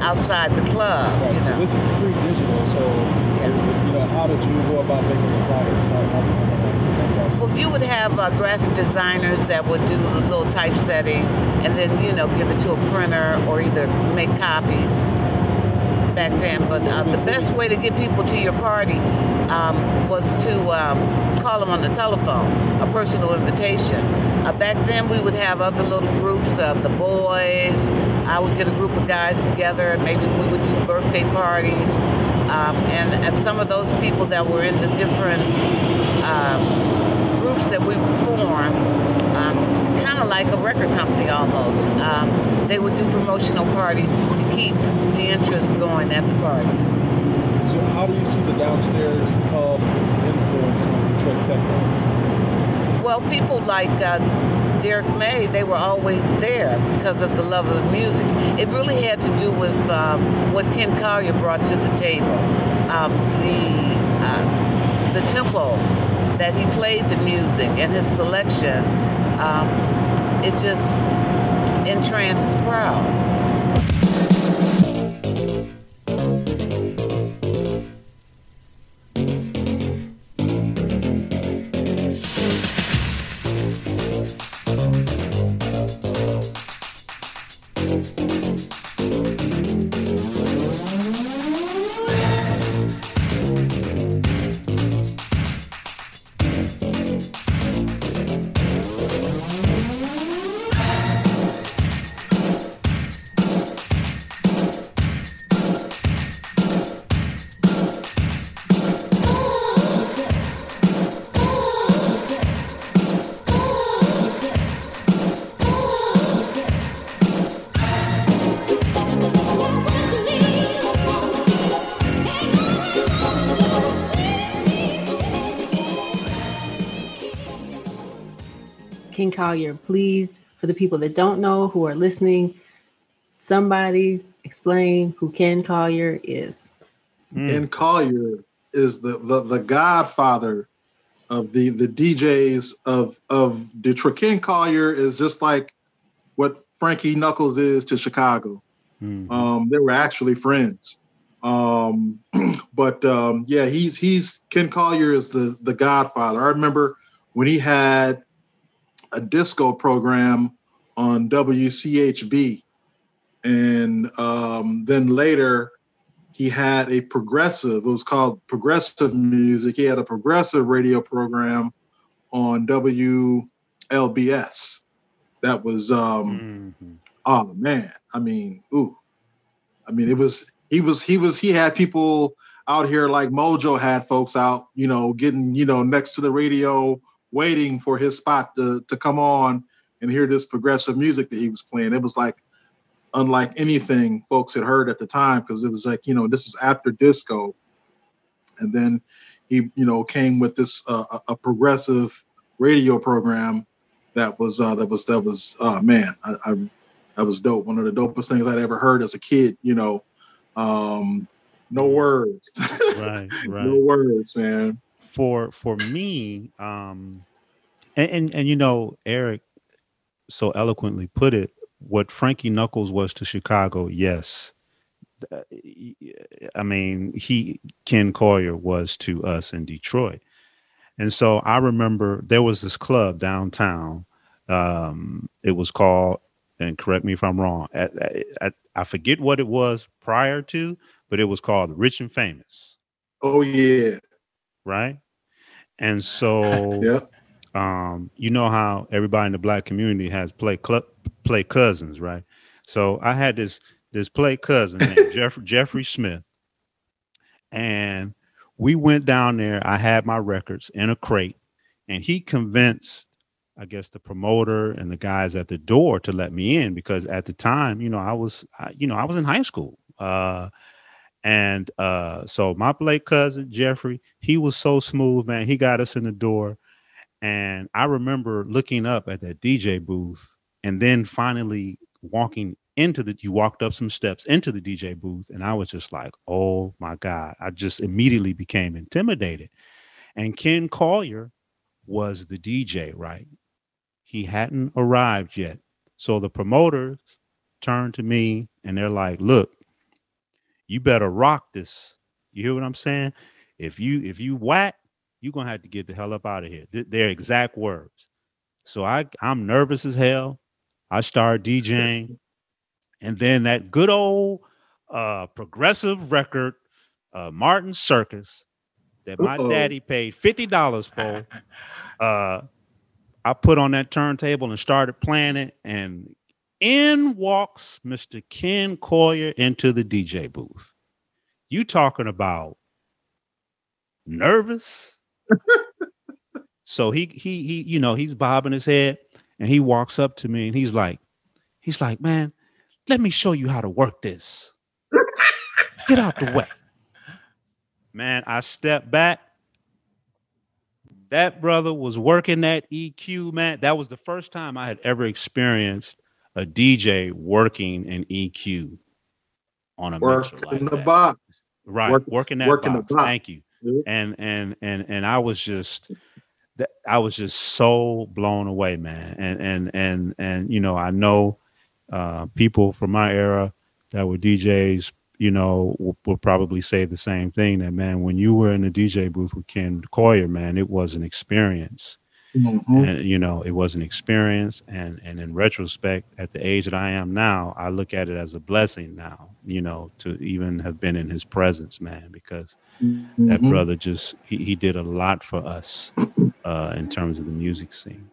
outside the club. Right. You know, this is pre-digital, so yeah. you know, how did you go about making the? How, how, well, you would have uh, graphic designers that would do a little typesetting, and then you know give it to a printer or either make copies back then. But uh, the best way to get people to your party um, was to um, call them on the telephone, a personal invitation. Uh, back then, we would have other little groups, uh, the boys. I would get a group of guys together. Maybe we would do birthday parties. Um, and, and some of those people that were in the different um, groups that we formed, um, kind of like a record company almost. Um, they would do promotional parties to keep the interest going at the parties. So, how do you see the downstairs pub influence on Detroit techno? Well, people like uh, Derrick May, they were always there because of the love of the music. It really had to do with um, what Ken Collier brought to the table. Um, the uh, the tempo that he played the music and his selection um, it just entranced the crowd. Ken Collier, please, for the people that don't know who are listening, somebody explain who Ken Collier is. Mm. Ken Collier is the, the the godfather of the the DJs of of Detroit. Ken Collier is just like what Frankie Knuckles is to Chicago. Mm. Um, they were actually friends. Um, but um, yeah, he's he's Ken Collier is the the godfather. I remember when he had a disco program on WCHB. And um, then later, he had a progressive, it was called Progressive Music. He had a progressive radio program on WLBS. That was, um, mm-hmm. oh man, I mean, ooh. I mean, it was, he was, he was, he had people out here like Mojo had folks out, you know, getting, you know, next to the radio waiting for his spot to, to come on and hear this progressive music that he was playing. It was like unlike anything folks had heard at the time because it was like you know this is after disco, and then he you know came with this uh, a progressive radio program that was uh, that was that was uh, man I, I that was dope. One of the dopest things I'd ever heard as a kid. You know, um, no words. right, right. no words, man. For for me, um, and, and and you know, Eric so eloquently put it. What Frankie Knuckles was to Chicago, yes. I mean, he Ken Collier was to us in Detroit. And so I remember there was this club downtown. Um, it was called, and correct me if I'm wrong, I, I, I forget what it was prior to, but it was called Rich and Famous. Oh yeah. Right. And so yeah. um, you know how everybody in the black community has play club play cousins, right? So I had this this play cousin named Jeff, Jeffrey Smith. And we went down there. I had my records in a crate, and he convinced, I guess, the promoter and the guys at the door to let me in because at the time, you know, I was, you know, I was in high school. Uh, and uh, so my Blake cousin Jeffrey, he was so smooth, man. He got us in the door, and I remember looking up at that DJ booth, and then finally walking into the. You walked up some steps into the DJ booth, and I was just like, "Oh my god!" I just immediately became intimidated. And Ken Collier was the DJ, right? He hadn't arrived yet, so the promoters turned to me and they're like, "Look." You better rock this. You hear what I'm saying? If you if you whack, you're gonna have to get the hell up out of here. Th- their exact words. So I I'm nervous as hell. I start DJing, and then that good old uh progressive record, uh Martin Circus, that my Uh-oh. daddy paid fifty dollars for. Uh I put on that turntable and started playing it, and in walks Mr. Ken Collier into the DJ booth. You talking about nervous? so he he he you know he's bobbing his head and he walks up to me and he's like he's like man let me show you how to work this get out the way man i step back that brother was working that eq man that was the first time i had ever experienced a DJ working an EQ on a Work mixer like in the that. box. Right, Work- working that the box. box. Thank you. And and and and I was just that I was just so blown away, man. And and and and you know, I know uh people from my era that were DJs, you know, will, will probably say the same thing that man, when you were in the DJ booth with Ken Collier, man, it was an experience Mhm. and you know it was an experience and and in retrospect at the age that i am now i look at it as a blessing now you know to even have been in his presence man because that Mhm. brother just he, he did a lot for us uh in terms of the music scene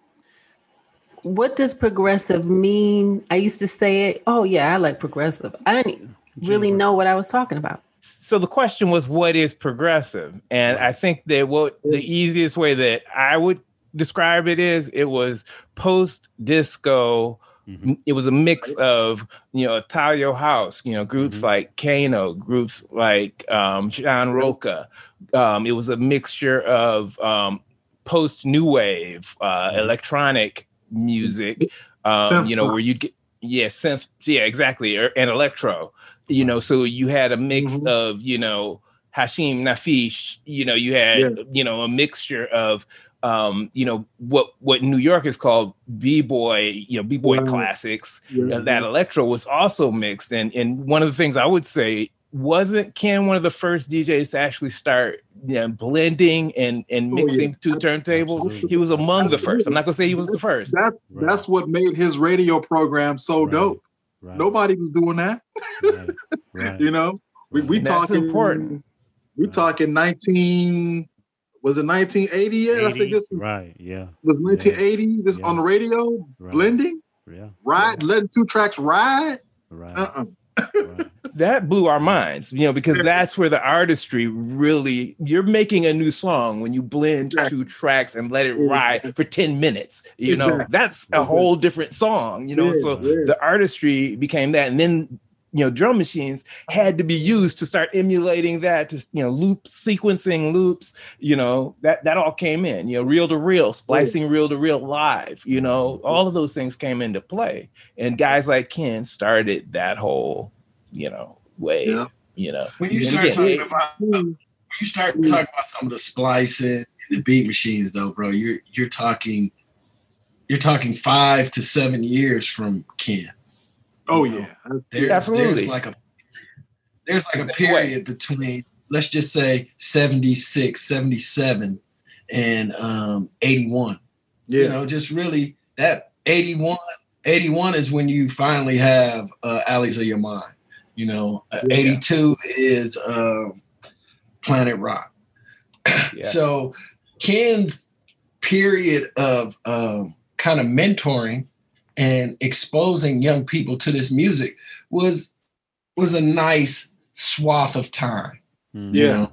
What does progressive mean? I used to say it. Oh yeah, I like progressive. I didn't really know what I was talking about. so the question was what is progressive and i think that what the easiest way that i would describe it is it was post disco Mhm. it was a mix of you know Italio House, you know groups Mhm. like Kano, groups like um, John Rocca. Um, it was a mixture of um, post new wave, uh, Mhm. electronic music. Um, you know where you get yeah synth yeah exactly or, and electro. You know so you had a mix Mhm. of you know Hashim Nafish. You know you had Yeah. you know a mixture of um, you know what what New York is called b-boy, you know, b-boy Right. classics. Yeah. And that electro was also mixed. And and one of the things I would say wasn't Ken one of the first DJs to actually start you know, blending and and Oh, yeah. mixing two turntables. Absolutely. He was among the first. I'm not gonna say he was the first. That Right. that's what made his radio program so Right. dope. right Nobody was doing that. right, right. You know, we we And that's talking important. We Right. talking nineteen. Was it 1980 yet? I think this right yeah was 1980. This Yeah. on the radio Right. blending, yeah ride, letting two tracks ride. right Uh uh right that blew our minds, you know, because that's where the artistry really you're making a new song when you blend two tracks and let it ride for 10 minutes. You know, that's a whole different song, you know. So the artistry became that. And then you know drum machines had to be used to start emulating that to you know loop sequencing loops you know that that all came in you know reel to reel splicing reel to reel live you know all of those things came into play. And guys like ken started that whole you know way yeah. you know. When you start again, talking it, about when you start mm. talking about some of the splicing the beat machines though bro you're you're talking you're talking five to seven years from ken Oh yeah, there's, absolutely. There's like a there's like a period between let's just say 76, 77 and um 81. Yeah. You know, just really that 81 81 is when you finally have uh Alleys of Your Mind. You know, uh, yeah. 82 is um Planet Rock. Yeah. so Ken's period of um, kind of mentoring and exposing young people to this music was was a nice swath of time. Mm-hmm. Yeah.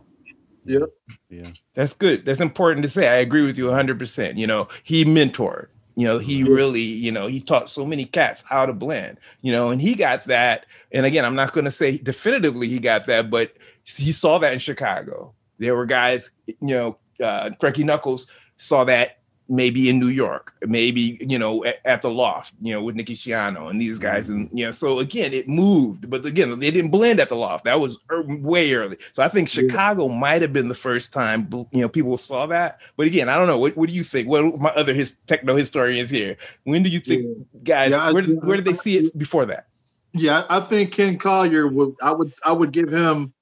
Yep. Yeah. That's good. That's important to say. I agree with you 100%. You know, he mentored. You know, he really, you know, he taught so many cats how to blend, you know, and he got that. And again, I'm not going to say definitively he got that, but he saw that in Chicago. There were guys, you know, uh, Frankie Knuckles saw that maybe in New York, maybe you know at, at, the loft, you know with Nicky Siano and these guys, and you know so again it moved, but again they didn't blend at the loft. That was er, way early. So I think Chicago yeah. might have been the first time you know people saw that. But again, I don't know. What, what do you think? What my other his techno historians here? When do you think yeah. guys? Yeah, where, did, where did they see it before that? Yeah, I think Ken Collier would. I would. I would give him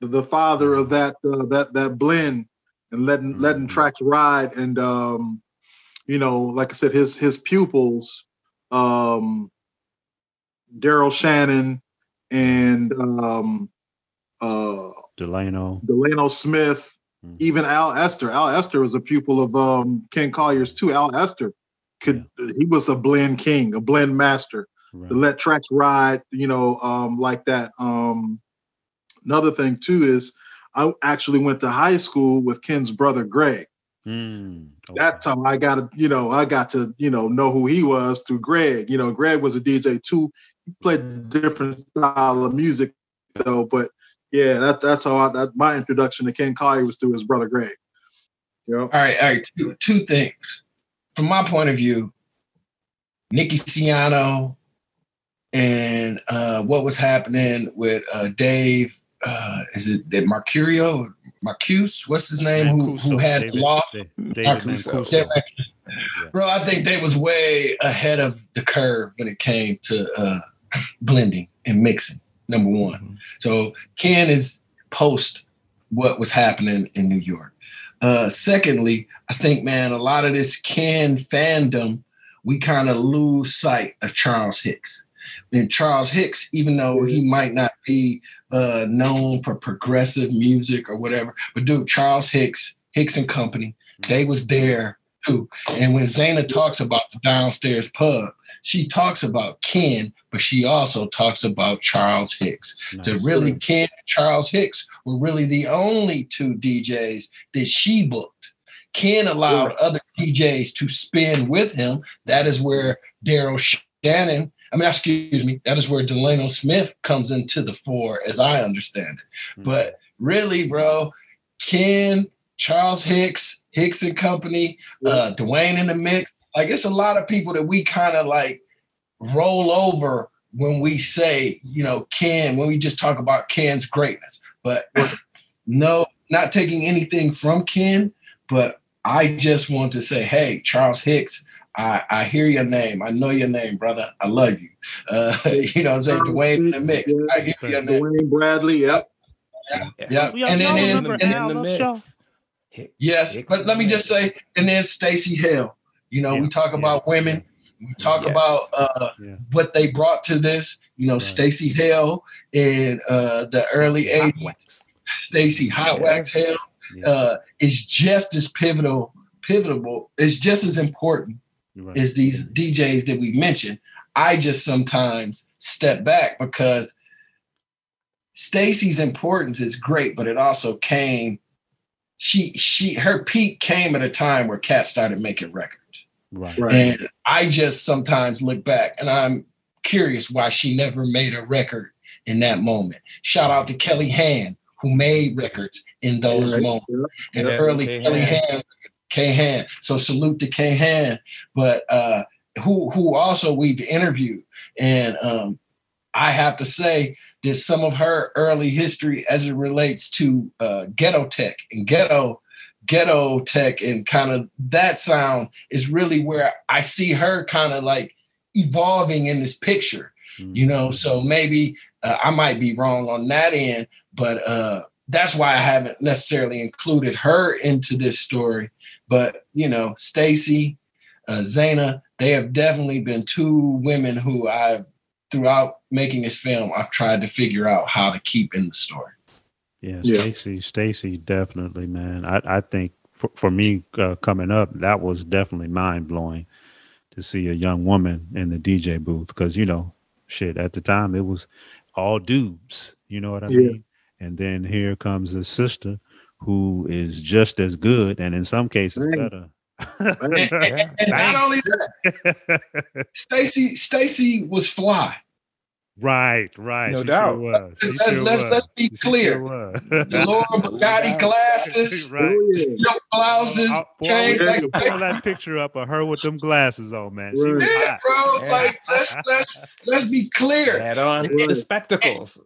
the father of that uh, that that blend and letting mm-hmm. letting tracks ride and um you know, like I said, his his pupils, um, Daryl Shannon and um, uh, Delano Delano Smith, mm-hmm. even Al Esther. Al Esther was a pupil of um, Ken Collier's too. Al Esther could yeah. he was a blend king, a blend master. Right. To let tracks ride, you know, um, like that. Um, another thing too is I actually went to high school with Ken's brother Greg. Mm, okay. That's how I got to, you know, I got to, you know, know who he was through Greg. You know, Greg was a DJ too. He played different style of music though, but yeah, that, that's how I, that, my introduction to Ken Collier was through his brother Greg. You know? All right, all right. Two, two things. From my point of view, Nicky Siano and uh, what was happening with uh, Dave uh, is it that Mercurio, Marcuse, what's his name, who, who had David, law? David Bro, I think they was way ahead of the curve when it came to uh, blending and mixing. Number one, mm-hmm. so Ken is post what was happening in New York. Uh, secondly, I think man, a lot of this Ken fandom, we kind of lose sight of Charles Hicks. And Charles Hicks, even though he might not be uh, known for progressive music or whatever, but dude, Charles Hicks, Hicks and Company, they was there too. And when Zana talks about the downstairs pub, she talks about Ken, but she also talks about Charles Hicks. Nice. Really Ken and Charles Hicks were really the only two DJs that she booked. Ken allowed yeah. other DJs to spin with him. That is where Daryl Shannon I mean, excuse me, that is where Delano Smith comes into the fore, as I understand it. Mm-hmm. But really, bro, Ken, Charles Hicks, Hicks and Company, uh, Dwayne in the mix. Like, it's a lot of people that we kind of like roll over when we say, you know, Ken, when we just talk about Ken's greatness. But no, not taking anything from Ken, but I just want to say, hey, Charles Hicks I, I hear your name. I know your name, brother. I love you. Uh, you know what I'm saying? Dwayne in the mix. I hear your name. Dwayne Bradley, yep. Yeah. yeah. yeah. And then in, in, in, the mix. Yes, but let me just say, and then Stacey Hale. You know, yeah. we talk about women. We talk yes. about uh, yeah. what they brought to this. You know, right. Stacey Hale in uh, the early '80s. Stacey Hot Wax Hale uh, is just as pivotal. Pivotal is just as important right. is these DJs that we mentioned. I just sometimes step back because Stacey's importance is great, but it also came. She she her peak came at a time where Cat started making records. Right. Right. And I just sometimes look back and I'm curious why she never made a record in that moment. Shout out to Kelli Hand, who made records in those Right. moments. Yeah. And Yeah, early K. Kelli Hand. Hand, K Han. So salute to K-Hand, But uh who who also we've interviewed. And um I have to say that some of her early history as it relates to uh ghetto tech and ghetto ghetto tech and kind of that sound is really where I see her kind of like evolving in this picture, you know. So maybe uh, I might be wrong on that end, but uh, that's why I haven't necessarily included her into this story. But you know, Stacey, uh, Zana, they have definitely been two women who I've throughout making this film I've tried to figure out how to keep in the story. Yeah, Yeah. Stacey, Stacey, definitely, man. I, I think for, for me uh, coming up, that was definitely mind blowing to see a young woman in the DJ booth because you know, shit, at the time it was all dudes. You know what I Yeah. mean? And then here comes the sister who is just as good and in some cases Bang. better. And, and- and not only that, Stacey Stacey was fly. Right, right. No she doubt. Sure was. She Let's- sure let's- was. let's be She clear. sure. The Laura Bugatti glasses, right. Oh, silk blouses, I'll- boy, chains we like to pull that picture up of her with them glasses on, man. She was Yeah, hot. bro. Yeah. Like let's let's let's be clear. Had on the spectacles.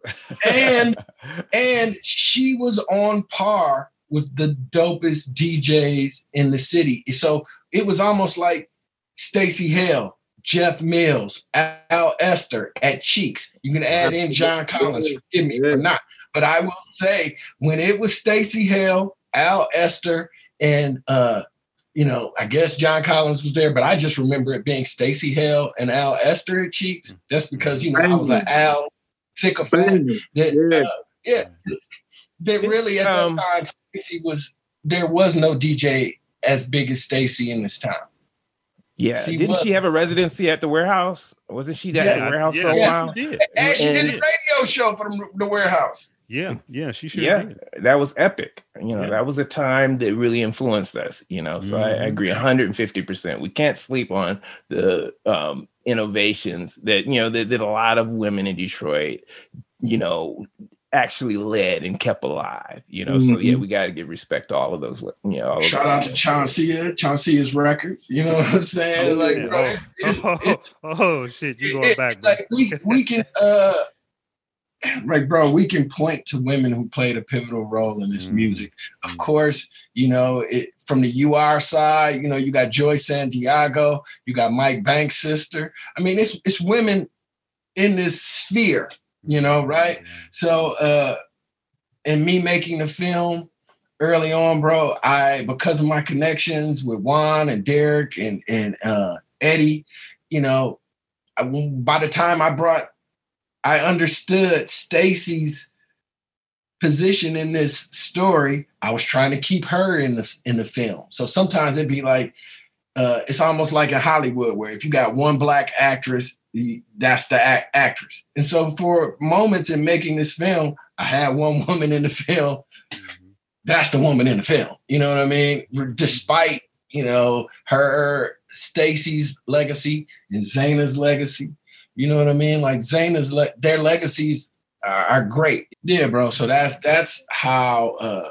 And and she was on par with the dopest DJs in the city. So it was almost like Stacey Hale, Jeff Mills, Al Esther at Cheeks. You can add in John Collins, forgive me or not. But I will say when it was Stacey Hale, Al Esther, and uh, you know, I guess John Collins was there, but I just remember it being Stacey Hale and Al Esther at Cheeks. That's because you know I was an Al sycophant Bang. that Yeah. uh, yeah that really at Um, that time Stacey was there was no DJ as big as Stacey in this town. Yeah, She didn't was. she have a residency at the warehouse? Wasn't she at Yeah, the warehouse for a yeah, while? she did. And she did a radio show from the, the warehouse. Yeah, yeah, she sure yeah, did. that was epic. You know, Yeah. that was a time that really influenced us. You know, so I, I Mhm. agree 150. percent We can't sleep on the um, innovations that you know that, that a lot of women in Detroit, you know, actually led and kept alive. You know, so yeah, Mhm. we got to give respect to all of those. You know, all Shout out to women. Chauncey, Chauncey's records. You know what I'm saying? Oh, like, yeah. bro, it- it- Oh, it- oh, shit, you it- going it- back, bro. like we we can uh like bro we can point to women who played a pivotal role in this Mm. music of course you know it from the ur side you know you got joy santiago you got mike banks sister i mean it's it's women in this sphere you know right so uh and me making the film early on, bro, I because of my connections with Juan and Derrick and and uh Eddie, you know, I, by the time I brought I understood Stacey's position in this story, I was trying to keep her in the in the film. So sometimes it'd be like uh, it's almost like in Hollywood where if you got one black actress, that's the act- actress. And so for moments in making this film, I had one woman in the film. That's the woman in the film. You know what I mean? Despite you know her Stacey's legacy and Zana's legacy. You know what I mean? Like Zana's le- their legacies are, are great. Yeah, bro. So that's that's how uh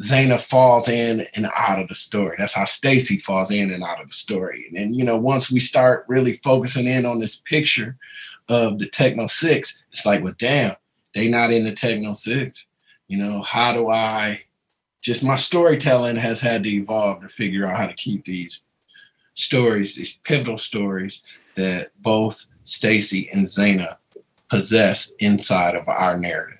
Zana falls in and out of the story. That's how Stacey falls in and out of the story. And then, you know, once we start really focusing in on this picture of the Techno Six, it's like, well, damn, they not in the Techno Six. You know, how do I just my storytelling has had to evolve to figure out how to keep these stories, these pivotal stories that both Stacey and Zana possess inside of our narrative.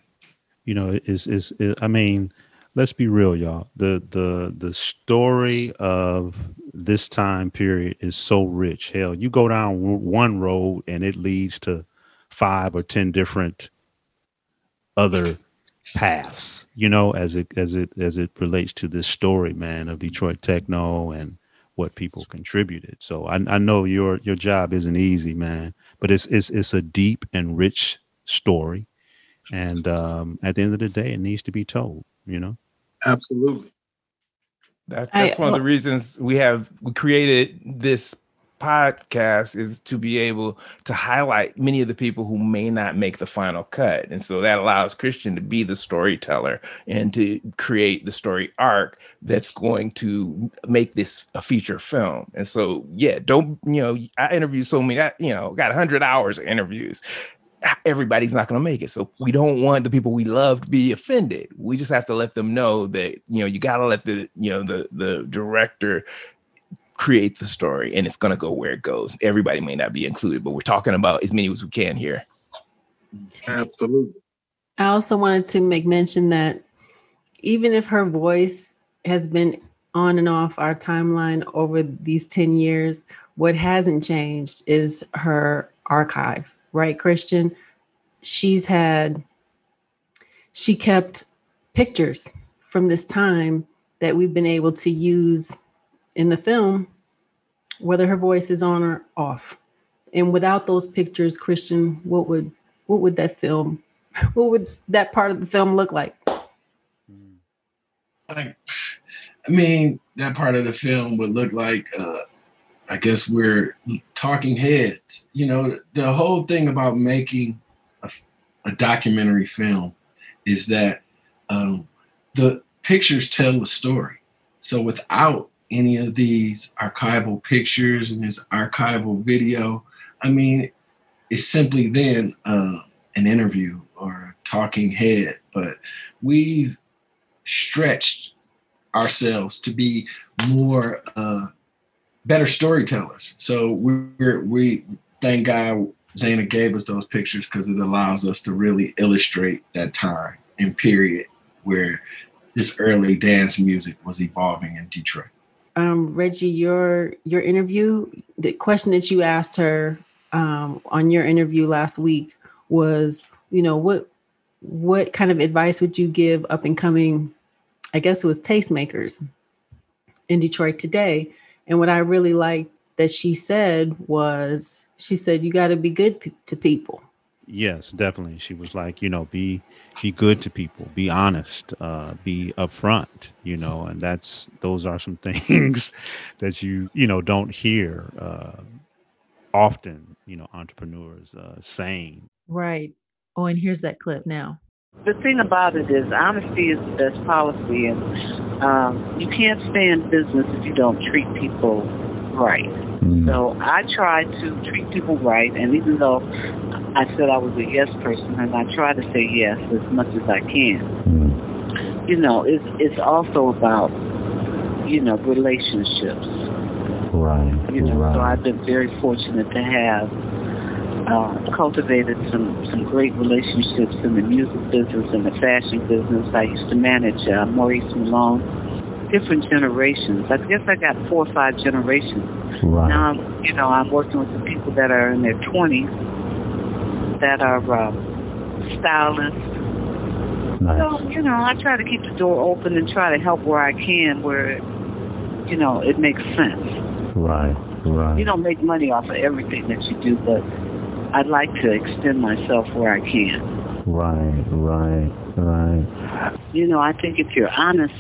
you know is is i mean let's be real y'all. The the the story of this time period is so rich. Hell you go down one road and it leads to five or ten different other paths you know as it as it as it relates to this story man of detroit techno and what people contributed. So i, I know your your job isn't easy man but it's it's it's a deep and rich story. And um, at the end of the day, it needs to be told. You know, absolutely. That, that's I, one of the reasons we have we created this podcast is to be able to highlight many of the people who may not make the final cut. And so that allows Kristian to be the storyteller and to create the story arc that's going to make this a feature film. And so, yeah, don't, you know, I interview so many, I, you know, got 100 hours of interviews. Everybody's not going to make it. So we don't want the people we love to be offended. We just have to let them know that, you know, you got to let the, you know, the, the director create the story and it's going to go where it goes. Everybody may not be included, but we're talking about as many as we can here. Absolutely. I also wanted to make mention that even if her voice has been on and off our timeline over these 10 years, what hasn't changed is her archive, right, Kristian? She's had, she kept pictures from this time that we've been able to use in the film, whether her voice is on or off. And without those pictures, Kristian, what would what would that film, what would that part of the film look like? Like, I mean, that part of the film would look like, uh, I guess we're talking heads. You know, the whole thing about making a, a documentary film is that um, the pictures tell the story. So without any of these archival pictures and this archival video. I mean, it's simply then uh, an interview or a talking head, but we've stretched ourselves to be more uh, better storytellers. So we're we thank God Zana gave us those pictures because it allows us to really illustrate that time and period where this early dance music was evolving in Detroit um, Reggie, your your interview, the question that you asked her um, on your interview last week was, you know, what what kind of advice would you give up and coming? I guess it was tastemakers in Detroit today. And what I really liked that she said was, she said, you got to be good p- to people. Yes, definitely. She was like, you know, be be good to people, be honest, uh, be upfront, you know, and that's those are some things that you you know don't hear uh, often, you know, entrepreneurs uh, saying. Right. Oh, and here's that clip now. The thing about it is, honesty is the best policy, and um, you can't stay in business if you don't treat people right. Mm. So I try to treat people right, and even though I said I was a yes person, and I try to say yes as much as I can. Mm. You know, it's it's also about you know relationships. Right. You know, right. so I've been very fortunate to have uh, cultivated some some great relationships in the music business and the fashion business. I used to manage uh, Maurice Malone, different generations. I guess I got four or five generations. Right. Now, you know, I'm working with the people that are in their 20s that are uh, stylists. Nice. So, you know, I try to keep the door open and try to help where I can, where, you know, it makes sense. Right, right. You don't make money off of everything that you do, but I'd like to extend myself where I can. Right, right, right. You know, I think if you're honest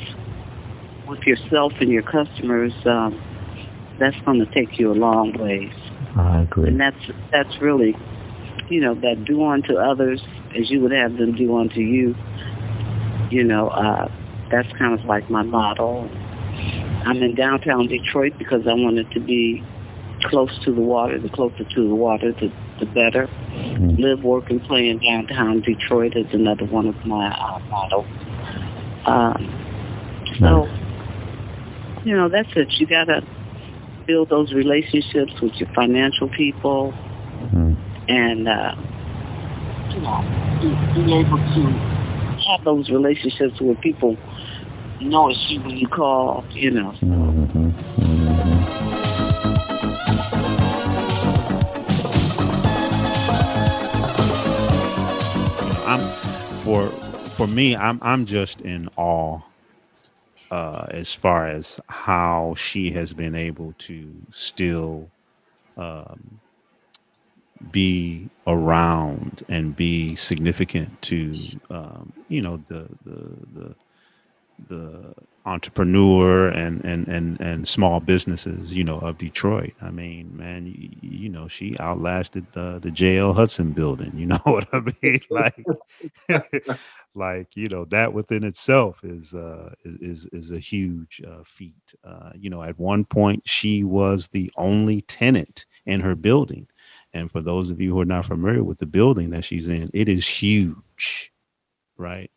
with yourself and your customers, um, that's going to take you a long ways. I agree. And that's that's really you know, that do unto others as you would have them do unto you. You know, uh, that's kind of like my motto. I'm in downtown Detroit because I wanted to be close to the water. The closer to the water, the, the better. Mm-hmm. Live, work, and play in downtown Detroit is another one of my uh, mottos. Um, so, nice. you know, that's it. You got to build those relationships with your financial people. Mm-hmm and uh, you know, be, be able to have those relationships where people know it's you when you call, you know. Mm-hmm. Mm-hmm. For for me, I'm I'm just in awe uh, as far as how she has been able to still um, be around and be significant to um, you know the the the the entrepreneur and and and and small businesses you know of Detroit. I mean, man, you, you know she outlasted the the JL Hudson building. You know what I mean? Like, like you know that within itself is uh is is a huge uh, feat. Uh, you know, at one point she was the only tenant in her building. And for those of you who are not familiar with the building that she's in, it is huge, right?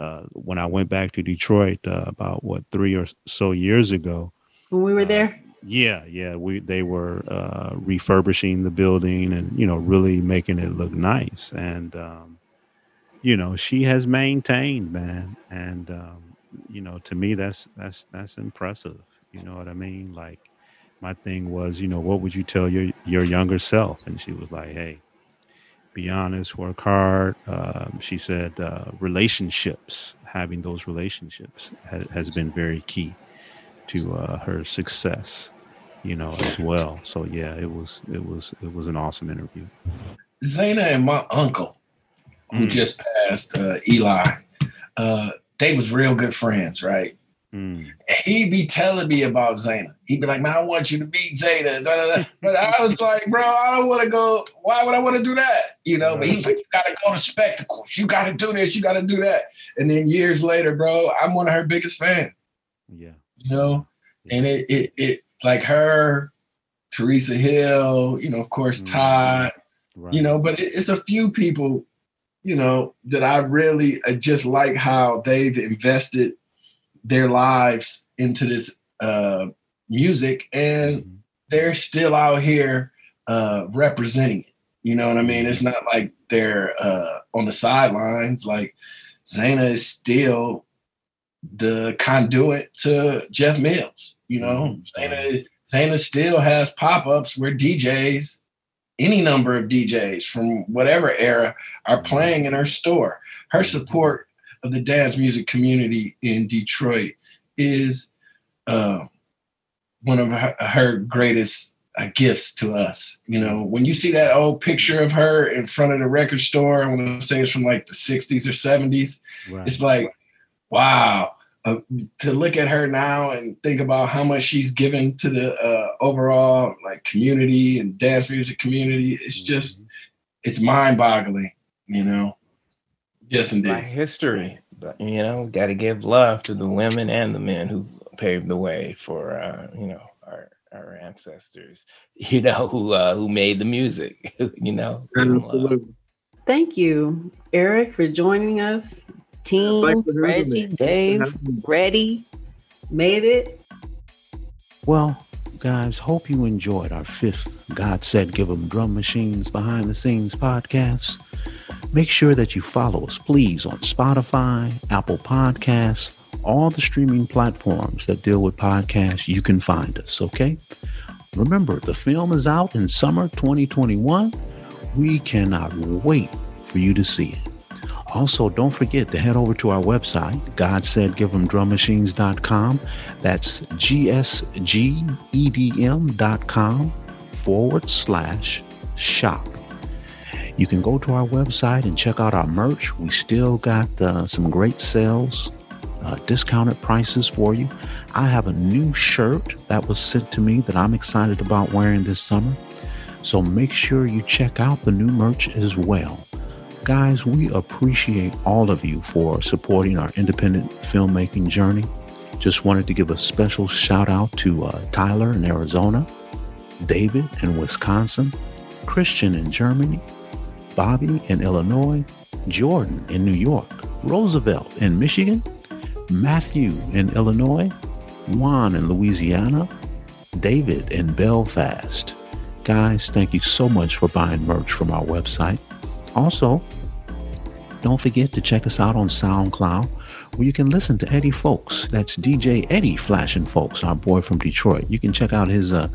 Uh, when I went back to Detroit uh, about what three or so years ago. When we were there. Uh, yeah, yeah, we they were uh, refurbishing the building and you know really making it look nice. And um, you know she has maintained, man. And um, you know to me that's that's that's impressive. You know what I mean? Like my thing was, you know, what would you tell your your younger self? And she was like, hey be honest, work hard. Um, she said uh, relationships, having those relationships ha- has been very key to uh, her success, you know, as well. So yeah, it was it was it was an awesome interview. Zana and my uncle, who mm. just passed, uh, Eli, uh, they was real good friends, right? Mm. He'd be telling me about Zana. He'd be like, "Man, I want you to meet Zana." Da, da, da. But I was like, "Bro, I don't want to go. Why would I want to do that?" You know. But he was like, "You got to go to spectacles. You got to do this. You got to do that." And then years later, bro, I'm one of her biggest fans. Yeah. You know, yeah. and it it it like her, Teresa Hill. You know, of course, mm. Todd. Right. You know, but it, it's a few people. You know that I really I just like how they've invested their lives into this uh, music and mm-hmm. they're still out here uh, representing it. You know what I mean? It's not like they're uh, on the sidelines. Like Zana is still the conduit to Jeff Mills. You know, mm-hmm. Zana, Zana still has pop ups where DJs, any number of DJs from whatever era, are mm-hmm. playing in her store. Her support of the dance music community in Detroit is uh, one of her, her greatest uh, gifts to us. You know, when you see that old picture of her in front of the record store, I want to say it's from like the 60s or 70s, right. it's like, wow. Uh, to look at her now and think about how much she's given to the uh, overall like community and dance music community, it's just, mm-hmm. it's mind boggling, you know? Yes, indeed. By history, but you know, got to give love to the women and the men who paved the way for uh, you know our our ancestors. You know who uh, who made the music. you know. Absolutely. Thank you, Eric, for joining us. Team Reggie, Dave, ready, made it. Well, guys, hope you enjoyed our fifth God Said Give 'em Drum Machines Behind the Scenes podcast. Make sure that you follow us, please, on Spotify, Apple Podcasts, all the streaming platforms that deal with podcasts. You can find us, okay? Remember, the film is out in summer 2021. We cannot wait for you to see it. Also, don't forget to head over to our website, GodSaidGive'emDrumMachines.com. That's G-S-G-E-D-M.com forward slash shop. You can go to our website and check out our merch. We still got uh, some great sales, uh, discounted prices for you. I have a new shirt that was sent to me that I'm excited about wearing this summer. So make sure you check out the new merch as well. Guys, we appreciate all of you for supporting our independent filmmaking journey. Just wanted to give a special shout out to uh, Tyler in Arizona, David in Wisconsin, Christian in Germany, Bobby in Illinois, Jordan in New York, Roosevelt in Michigan, Matthew in Illinois, Juan in Louisiana, David in Belfast. Guys, thank you so much for buying merch from our website. Also, don't forget to check us out on SoundCloud where you can listen to Eddie Fowlkes. That's DJ Eddie Flashing Fowlkes, our boy from Detroit. You can check out his uh,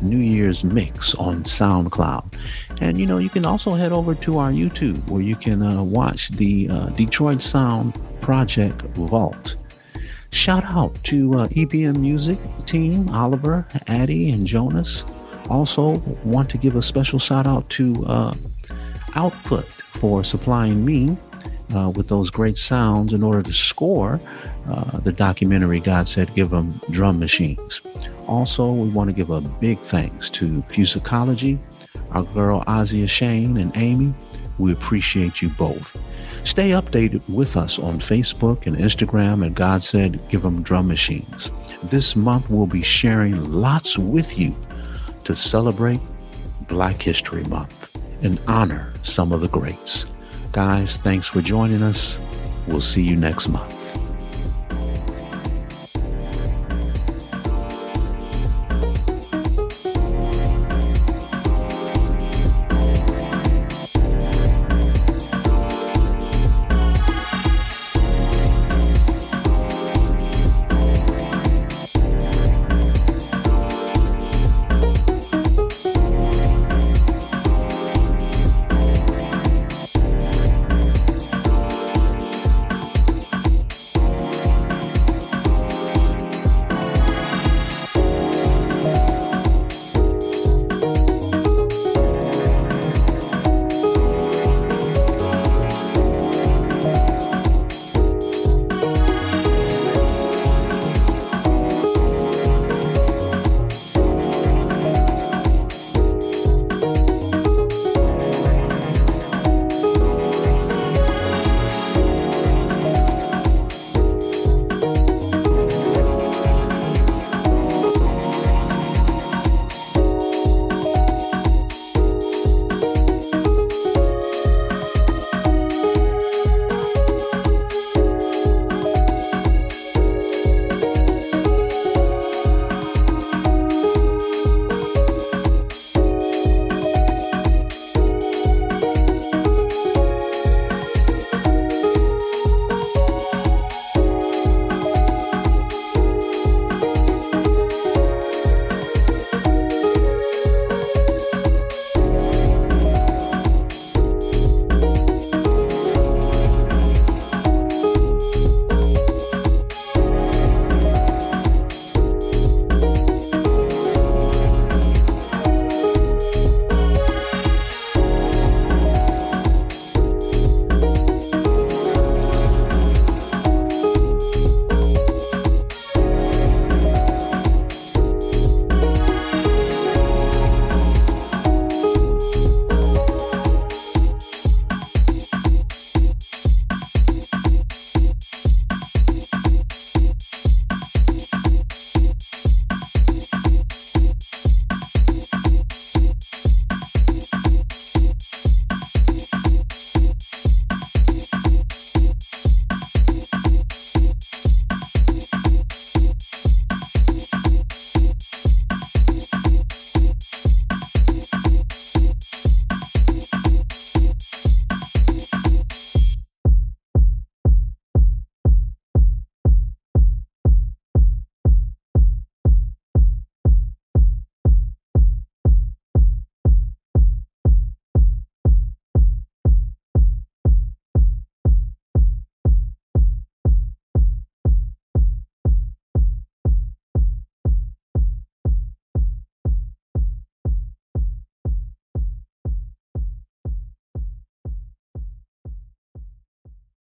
New Year's mix on SoundCloud. And you know, you can also head over to our YouTube where you can uh, watch the uh, Detroit Sound Project Vault. Shout out to uh, EBM Music team, Oliver, Addie, and Jonas. Also, want to give a special shout out to uh, Output for supplying me uh, with those great sounds in order to score uh, the documentary God Said Give Them Drum Machines. Also, we want to give a big thanks to Fusicology, our girl Azia Shane and Amy. We appreciate you both. Stay updated with us on Facebook and Instagram at God Said Give Them Drum Machines. This month we'll be sharing lots with you to celebrate Black History Month and honor some of the greats. Guys, thanks for joining us. We'll see you next month.